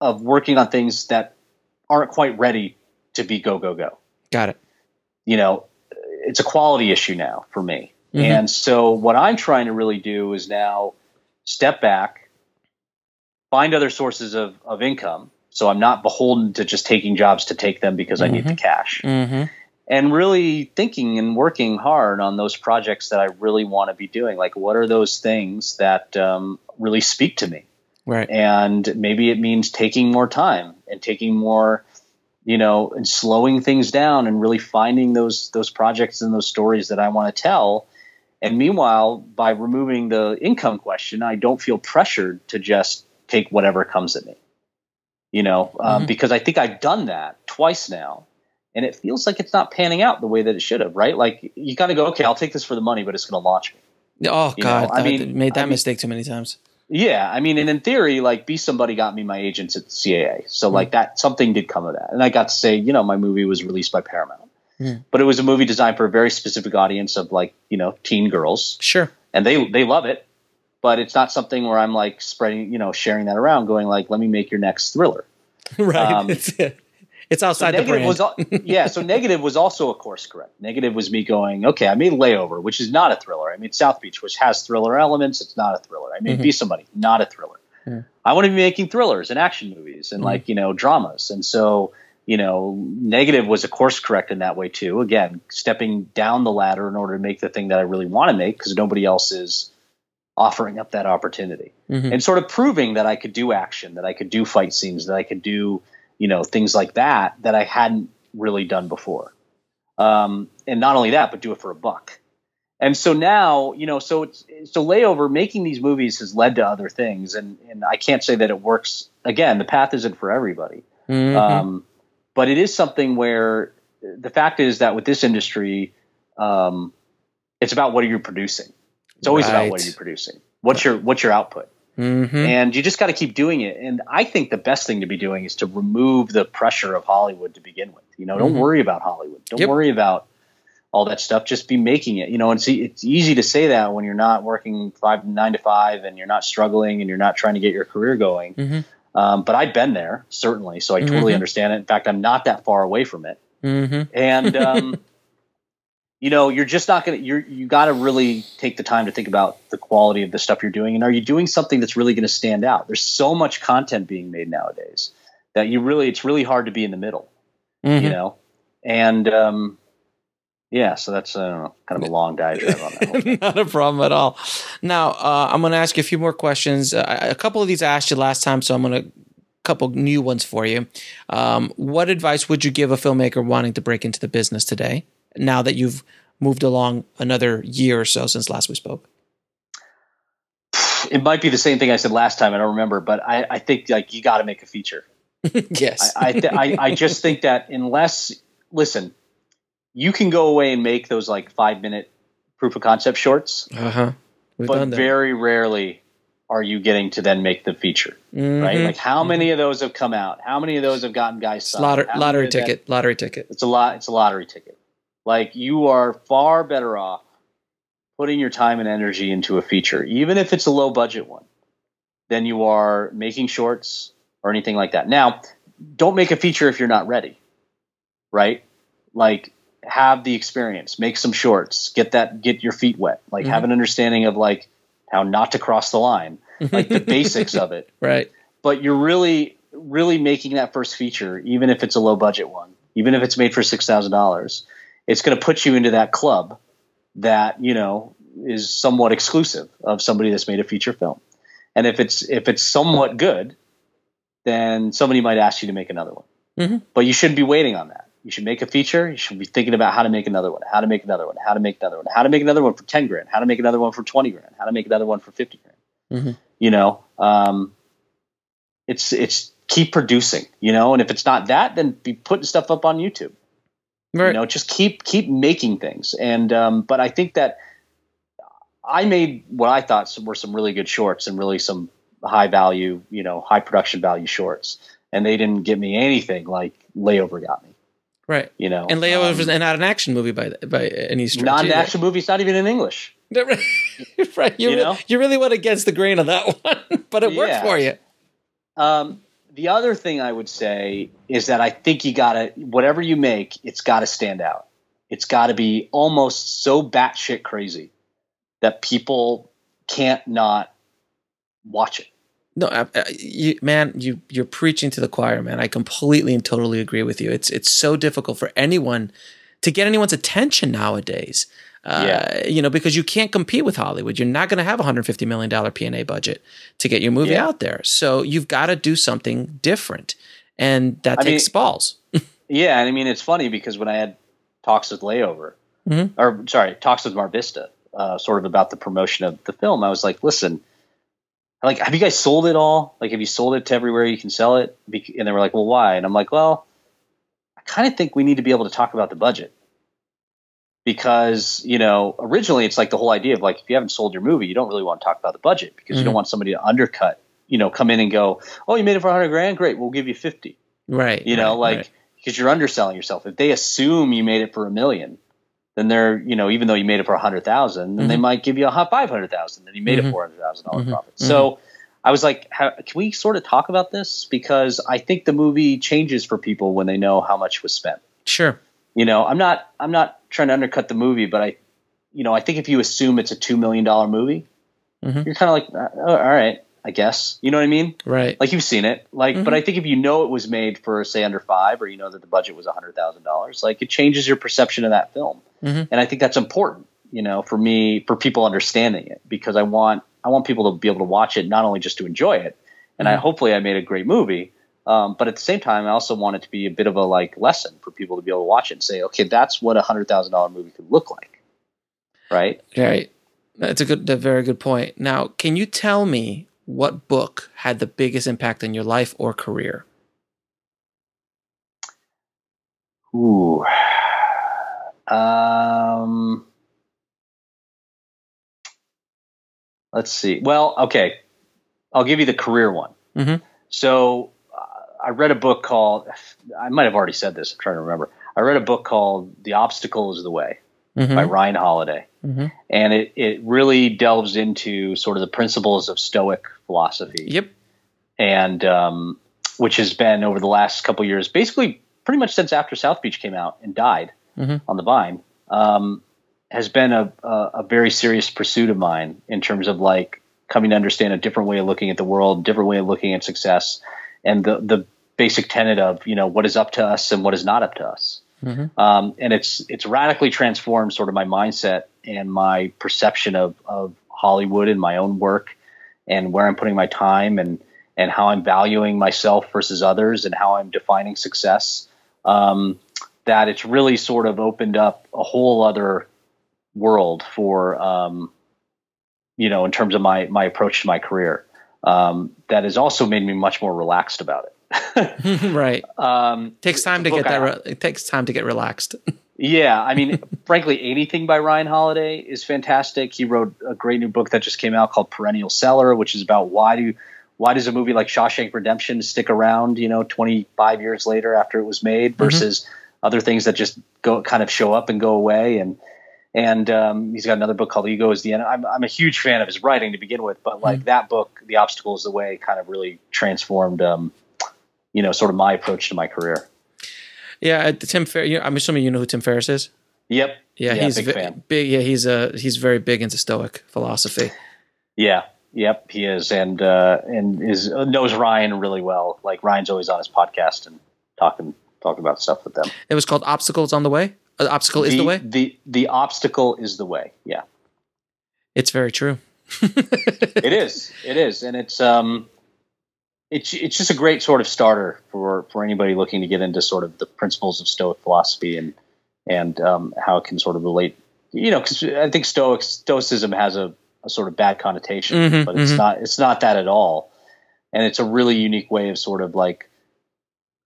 of working on things that aren't quite ready to be go, go, go Got it. you know, it's a quality issue now for me. Mhm. And so what I'm trying to really do is now step back, find other sources of, of income. So I'm not beholden to just taking jobs to take them because I need the cash. Mm-hmm. And really thinking and working hard on those projects that I really want to be doing. Like, what are those things that um, really speak to me? Right. and maybe it means taking more time and taking more you know, and slowing things down and really finding those those projects and those stories that I want to tell. And meanwhile, by removing the income question, I don't feel pressured to just take whatever comes at me. You know, um, Mhm. because I think I've done that twice now, and it feels like it's not panning out the way that it should have. Right? Like you got to go, okay, I'll take this for the money, but it's going to launch me. Oh You God, I mean- made that I mean- mistake too many times. Yeah, I mean, and in theory, like, be somebody got me my agents at the CAA, so like that something did come of that, and I got to say, you know, my movie was released by Paramount, Mm. but it was a movie designed for a very specific audience of like you know teen girls, Sure. and they they love it, but it's not something where I'm like spreading, you know, sharing that around, going like, let me make your next thriller. *laughs* right. Um, it's, it's So outside the brand. was *laughs* yeah. So negative was also a course correct. Negative was me going, okay, I made Layover, which is not a thriller. I made South Beach, which has thriller elements. It's not a thriller. I made Mhm. Be Somebody, not a thriller. Yeah. I want to be making thrillers and action movies and Mhm. like you know dramas. And so you know, negative was a course correct in that way too. Again, stepping down the ladder in order to make the thing that I really want to make because nobody else is offering up that opportunity Mhm. and sort of proving that I could do action, that I could do fight scenes, that I could do, you know, things like that that I hadn't really done before. Um, and not only that, but do it for a buck. And so now, you know, so it's so layover making these movies has led to other things, and and I can't say that it works. Again, the path isn't for everybody, Mhm. um, but it is something where the fact is that with this industry, um, it's about what are you producing. It's always about what are you producing. What's your what's your output Mhm. and you just got to keep doing it. And I think the best thing to be doing is to remove the pressure of Hollywood to begin with. You know, don't Mhm. worry about Hollywood. Don't Yep. worry about all that stuff. Just be making it. You know, and see, it's easy to say that when you're not working five nine to five and you're not struggling and you're not trying to get your career going. Mhm. Um, but I've been there certainly, so I totally Mhm. understand it. In fact, I'm not that far away from it Mhm. and um, *laughs* you know you're just not gonna you're you got to really take the time to think about the quality of the stuff you're doing and are you doing something that's really going to stand out there's so much content being made nowadays that you really it's really hard to be in the middle Mhm. you know and um, yeah so that's I kind of a long diatribe on that. *laughs* Not a problem at all. Now, uh, I'm going to ask you a few more questions. Uh, a couple of these I asked you last time, so I'm going to a couple new ones for you. Um, what advice would you give a filmmaker wanting to break into the business today? Now that you've moved along another year or so since last we spoke. it might be the same thing I said last time I don't remember but I, I think like you got to make a feature *laughs* yes. I I, th- I I just think that unless listen, you can go away and make those like five minute proof of concept shorts, uh huh. But very rarely are you getting to then make the feature, right? Mhm. Like how many of those have come out? How many of those have gotten guys signed? Lotter- lottery of that- ticket. Lottery ticket. It's a lot. It's a lottery ticket. Like you are far better off putting your time and energy into a feature, even if it's a low budget one, than you are making shorts or anything like that. Now, don't make a feature if you're not ready, right? Like have the experience, make some shorts, get that, get your feet wet, like have mm-hmm. an understanding of like how not to cross the line, like the *laughs* basics of it Right. but you're really really making that first feature even if it's a low budget one even if it's made for $6000 it's going to put you into that club that you know is somewhat exclusive of somebody that's made a feature film. And if it's if it's somewhat good then somebody might ask you to make another one. Mhm. but you shouldn't be waiting on that. You should make a feature. You should be thinking about how to make another one how to make another one how to make another one how to make another one for 10 grand how to make another one for 20 grand how to make another one for 50 grand. Mhm. you know um, it's it's keep producing you know? And if it's not that then be putting stuff up on youtube Right. you know just keep keep making things and um, but i think that i made what i thought were some really good shorts and really some high value you know high production value shorts and they didn't give me anything like layover got me right. you know And Leo um, was not an action movie by by any stretch. not an either. action movie it's not even in english *laughs* *laughs* right. You, You know? you really went against the grain of that *laughs* one, but it worked Yeah. for you. Um, the other thing I would say is that I think you gotta whatever you make, it's got to stand out. It's got to be almost so batshit crazy that people can't not watch it. No, uh, uh, you, man, you you're preaching to the choir, man. I completely and totally agree with you. It's it's so difficult for anyone to get anyone's attention nowadays. Uh, Yeah. you know, because you can't compete with Hollywood. You're not going to have a hundred fifty million dollar P and A budget to get your movie Yeah. out there. So you've got to do something different, and that I takes mean- balls. *laughs* yeah, and I mean it's funny because when I had talks with Layover, Mhm. or sorry, talks with Mar Vista, uh, sort of about the promotion of the film, I was like, listen, like, have you guys sold it all? Like, have you sold it to everywhere you can sell it? And they were like, well, why? And I'm like, well, I kind of think we need to be able to talk about the budget because you know originally it's like the whole idea of like if you haven't sold your movie, you don't really want to talk about the budget because you don't Mhm. want somebody to undercut. You know, come in and go, oh, you made it for 100 grand, great, we'll give you 50 Right. you know right, like right. because you're underselling yourself if they assume you made it for a million then they're you know even though you made it for a hundred thousand then they Mhm. might give you a hundred thousand then you made Mhm. a four hundred thousand dollar Mhm. profit so i was like how, can we sort of talk about this because i think the movie changes for people when they know how much was spent Sure. you know i'm not i'm not trying to undercut the movie but i you know i think if you assume it's a two million dollar movie Mhm. you're kind of like uh, all right i guess you know what i mean Right. like you've seen it like Mhm. but i think if you know it was made for say under five or you know that the budget was a hundred thousand dollars like it changes your perception of that film Mhm. and i think that's important you know for me for people understanding it because i want i want people to be able to watch it not only just to enjoy it and i Mhm. hopefully i made a great movie um, but at the same time i also want it to be a bit of a like lesson for people to be able to watch it and say okay that's what a hundred thousand dollar movie could look like right Right. That's a good, a very good point. Now, can you tell me what book had the biggest impact on your life or career? Ooh. Um. Let's see. Well, okay. I'll give you the career one. Mhm. So I read a book called. I might have already said this. I'm trying to remember. I read a book called "The Obstacle Is the Way" Mhm. by Ryan Holiday, Mhm. and it it really delves into sort of the principles of Stoic philosophy Yep. and um, which has been over the last couple years, basically pretty much since after South Beach came out and died Mhm. on the vine, um, has been a, a, a very serious pursuit of mine in terms of like coming to understand a different way of looking at the world, different way of looking at success, and the the basic tenet of you know what is up to us and what is not up to us. Mhm. Um, and it's it's radically transformed sort of my mindset and my perception of of Hollywood and my own work and where I'm putting my time and and how I'm valuing myself versus others and how I'm defining success. Um, that it's really sort of opened up a whole other world for um, you know in terms of my my approach to my career. Um, that has also made me much more relaxed about it. *laughs* right. um, Takes time to get that. Re- it takes time to get relaxed. *laughs* Yeah, I mean, frankly, anything by Ryan Holiday is fantastic. He wrote a great new book that just came out called Perennial Seller, which is about why do why does a movie like Shawshank Redemption stick around, you know, 25 years later after it was made versus other things that just go kind of show up and go away and and um, he's got another book called Ego is the Enemy. I'm, I'm a huge fan of his writing to begin with, but like that book, The Obstacle is the Way, kind of really transformed, um, you know, sort of my approach to my career. yeah. uh, Tim Fer- you I'm assuming you know who Tim Ferriss is. Yep. Yeah, he's big big. Yeah, he's uh he's very big into Stoic philosophy. Yeah, yep, he is, and uh, and is uh, knows Ryan really well. Like Ryan's always on his podcast and talking talking about stuff with them. It was called Obstacles on the Way. Uh, Obstacle is the way. The the obstacle is the way. Yeah, It's very true. *laughs* it is. It is, and it's um, it's it's just a great sort of starter for for anybody looking to get into sort of the principles of Stoic philosophy and and um, how it can sort of relate. You know, because I think Stoic Stoicism has a, a sort of bad connotation, Mhm, but it's mhm. not. It's not that at all, and it's a really unique way of sort of like.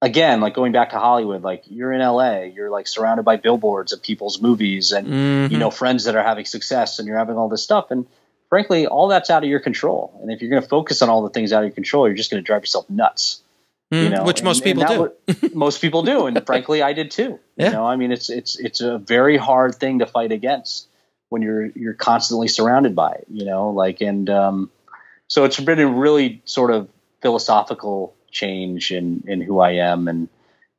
Again, like going back to Hollywood, like you're in LA, you're like surrounded by billboards of people's movies and Mhm. you know friends that are having success and you're having all this stuff and frankly all that's out of your control and if you're going to focus on all the things out of your control you're just going to drive yourself nuts you Mhm, know which most people do. *laughs* most people do and frankly i did too Yeah. you know i mean it's it's it's a very hard thing to fight against when you're you're constantly surrounded by it you know like and um so it's been a really sort of philosophical change in in who i am and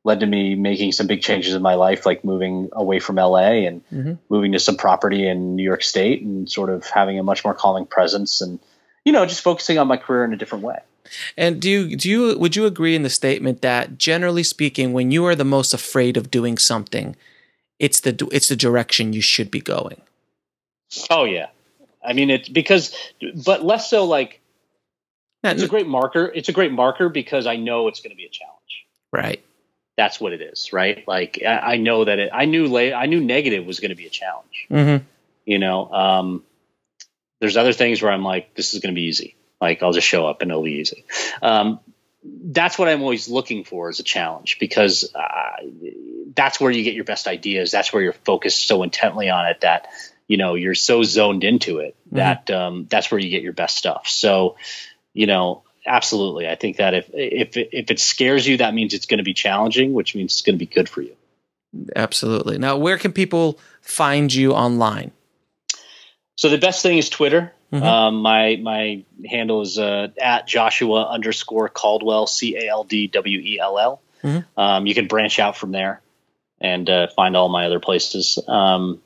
led to me making some big changes in my life like moving away from la and Mhm. moving to some property in new york state and sort of having a much more calming presence and you know just focusing on my career in a different way And do you do you would you agree in the statement that generally speaking, when you are the most afraid of doing something, it's the it's the direction you should be going. Oh yeah, I mean it's because, but less so like Not- it's a great marker. It's a great marker because I know it's going to be a challenge. right. That's what it is, right? Like I, I know that it, I knew late, I knew negative was going to be a challenge. Mm-hmm. You know, um, there's other things where I'm like, this is going to be easy. Like I'll just show up and it'll be easy. Um, that's what I'm always looking for as a challenge because uh, that's where you get your best ideas. That's where you're focused so intently on it that you know you're so zoned into it mm-hmm. that um, that's where you get your best stuff. So, you know, absolutely, I think that if if if it scares you, that means it's going to be challenging, which means it's going to be good for you. Absolutely. Now, where can people find you online? So the best thing is Twitter. Mm-hmm. Um, my my handle is uh, at Joshua underscore Caldwell C A L D W E L L. Mm-hmm. Um, you can branch out from there and uh, find all my other places. Um,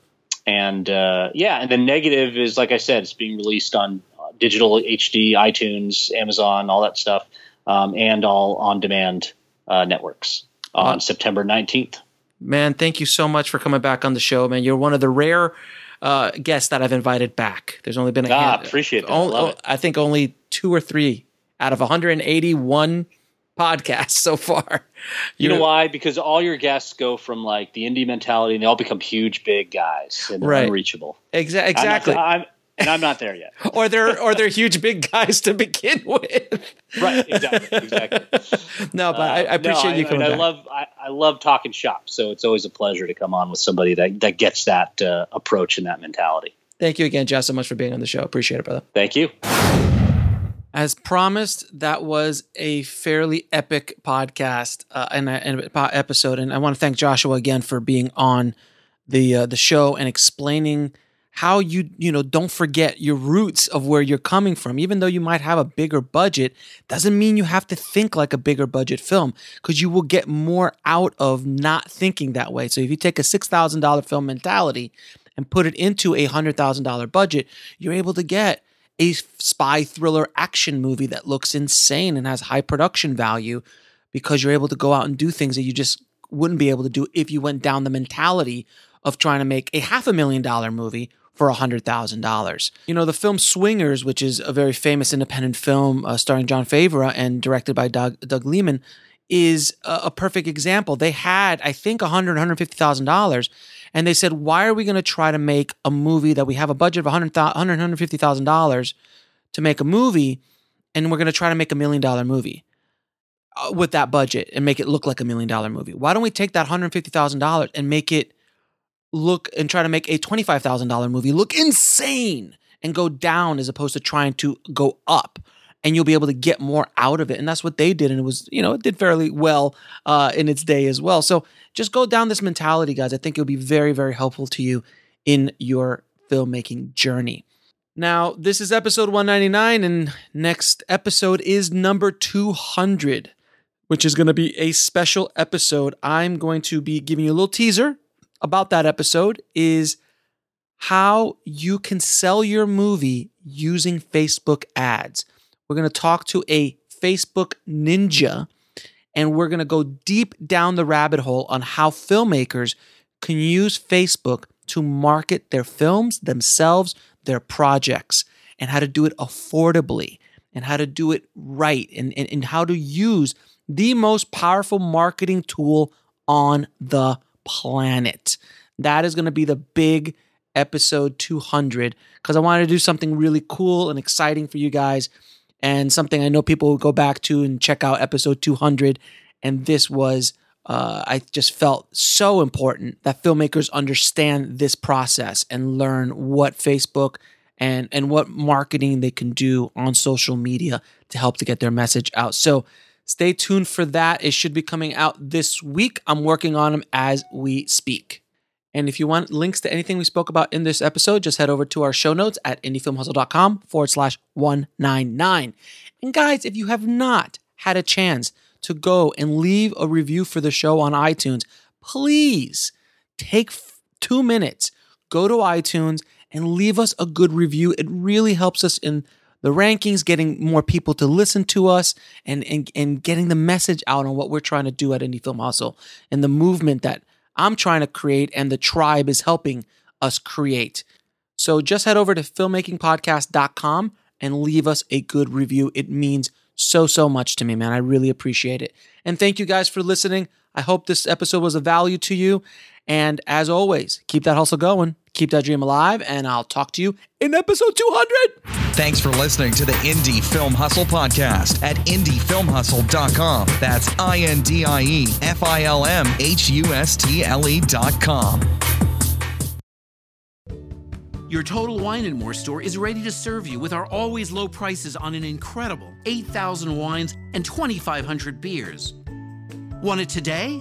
and uh, yeah, and the negative is like I said, it's being released on digital HD, iTunes, Amazon, all that stuff, um, and all on demand uh, networks on September nineteenth. Man, thank you so much for coming back on the show, man. You're one of the rare uh, guests that I've invited back. There's only been a ah, hand, appreciate that. Only, I, I think only two or three out of 181 podcasts so far. *laughs* You know why? Because all your guests go from like the indie mentality and they all become huge, big guys and right. unreachable. Exa- exactly. I'm not, I'm, and I'm not there yet. *laughs* or they're or they're huge big guys to begin *laughs* with. right. Exactly. Exactly. *laughs* no, but uh, I, I, appreciate no, you coming. I, I love I, I, love talking shop, so it's always a pleasure to come on with somebody that that gets that uh, approach and that mentality. Thank you again, Jeff, so much for being on the show. Appreciate it, brother. Thank you. As promised, that was a fairly epic podcast uh, and, and episode, and I want to thank Joshua again for being on the uh, the show and explaining how you you know don't forget your roots of where you're coming from. Even though you might have a bigger budget doesn't mean you have to think like a bigger budget film because you will get more out of not thinking that way. So if you take a $6000 film mentality and put it into a $100000 budget you're able to get a spy thriller action movie that looks insane and has high production value because you're able to go out and do things that you just wouldn't be able to do if you went down the mentality of trying to make a half a million dollar movie for $100,000. You know, the film Swingers, which is a very famous independent film uh, starring Jon Favreau and directed by Doug, Doug Liman, is a, a perfect example. They had, I think, $100,000, $150,000. And they said, why are we going to try to make a movie that we have a budget of $100,000, $150,000 to make a movie, and we're going to try to make a million dollar movie? Uh, with that budget and make it look like a million dollar movie. Why don't we take that $150,000 and make it look and try to make a $25,000 movie look insane and go down as opposed to trying to go up. And you'll be able to get more out of it. And that's what they did. And it was you know it did fairly well uh, in its day as well. So just go down this mentality guys. I think it'll be very very helpful to you in your filmmaking journey. Now this is episode 199 and next episode is number 200 which is going to be a special episode. I'm going to be giving you a little teaser about that episode is how you can sell your movie using Facebook ads. We're going to talk to a Facebook ninja and we're going to go deep down the rabbit hole on how filmmakers can use Facebook to market their films, themselves, their projects, and how to do it affordably and how to do it right and, and, and how to use the most powerful marketing tool on the planet. That is going to be the big episode 200 because I wanted to do something really cool and exciting for you guys and something I know people will go back to and check out episode 200. And this was, uh, I just felt so important that filmmakers understand this process and learn what Facebook and and what marketing they can do on social media to help to get their message out. So Stay tuned for that. It should be coming out this week. I'm working on them as we speak. And if you want links to anything we spoke about in this episode, just head over to our show notes at indiefilmhustle.com forward slash 199. And guys, if you have not had a chance to go and leave a review for the show on iTunes, please take two minutes, go to iTunes and leave us a good review. It really helps us in the rankings, getting more people to listen to us, and, and, and getting the message out on what we're trying to do at Indie Film Hustle and the movement that I'm trying to create and the tribe is helping us create. So just head over to filmmakingpodcast.com and leave us a good review. It means so, so much to me, man. I really appreciate it. And thank you guys for listening. I hope this episode was of value to you. And as always, keep that hustle going, keep that dream alive, and I'll talk to you in episode 200. Thanks for listening to the Indie Film Hustle podcast at indiefilmhustle.com. That's I N D I E F I L M H U S T L E.com. Your Total Wine and More store is ready to serve you with our always low prices on an incredible 8,000 wines and 2,500 beers. Want it today?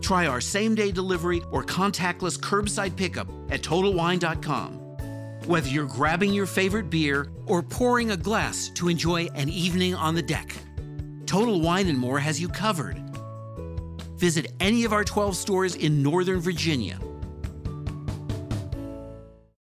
Try our same day delivery or contactless curbside pickup at TotalWine.com. Whether you're grabbing your favorite beer or pouring a glass to enjoy an evening on the deck, Total Wine and More has you covered. Visit any of our 12 stores in Northern Virginia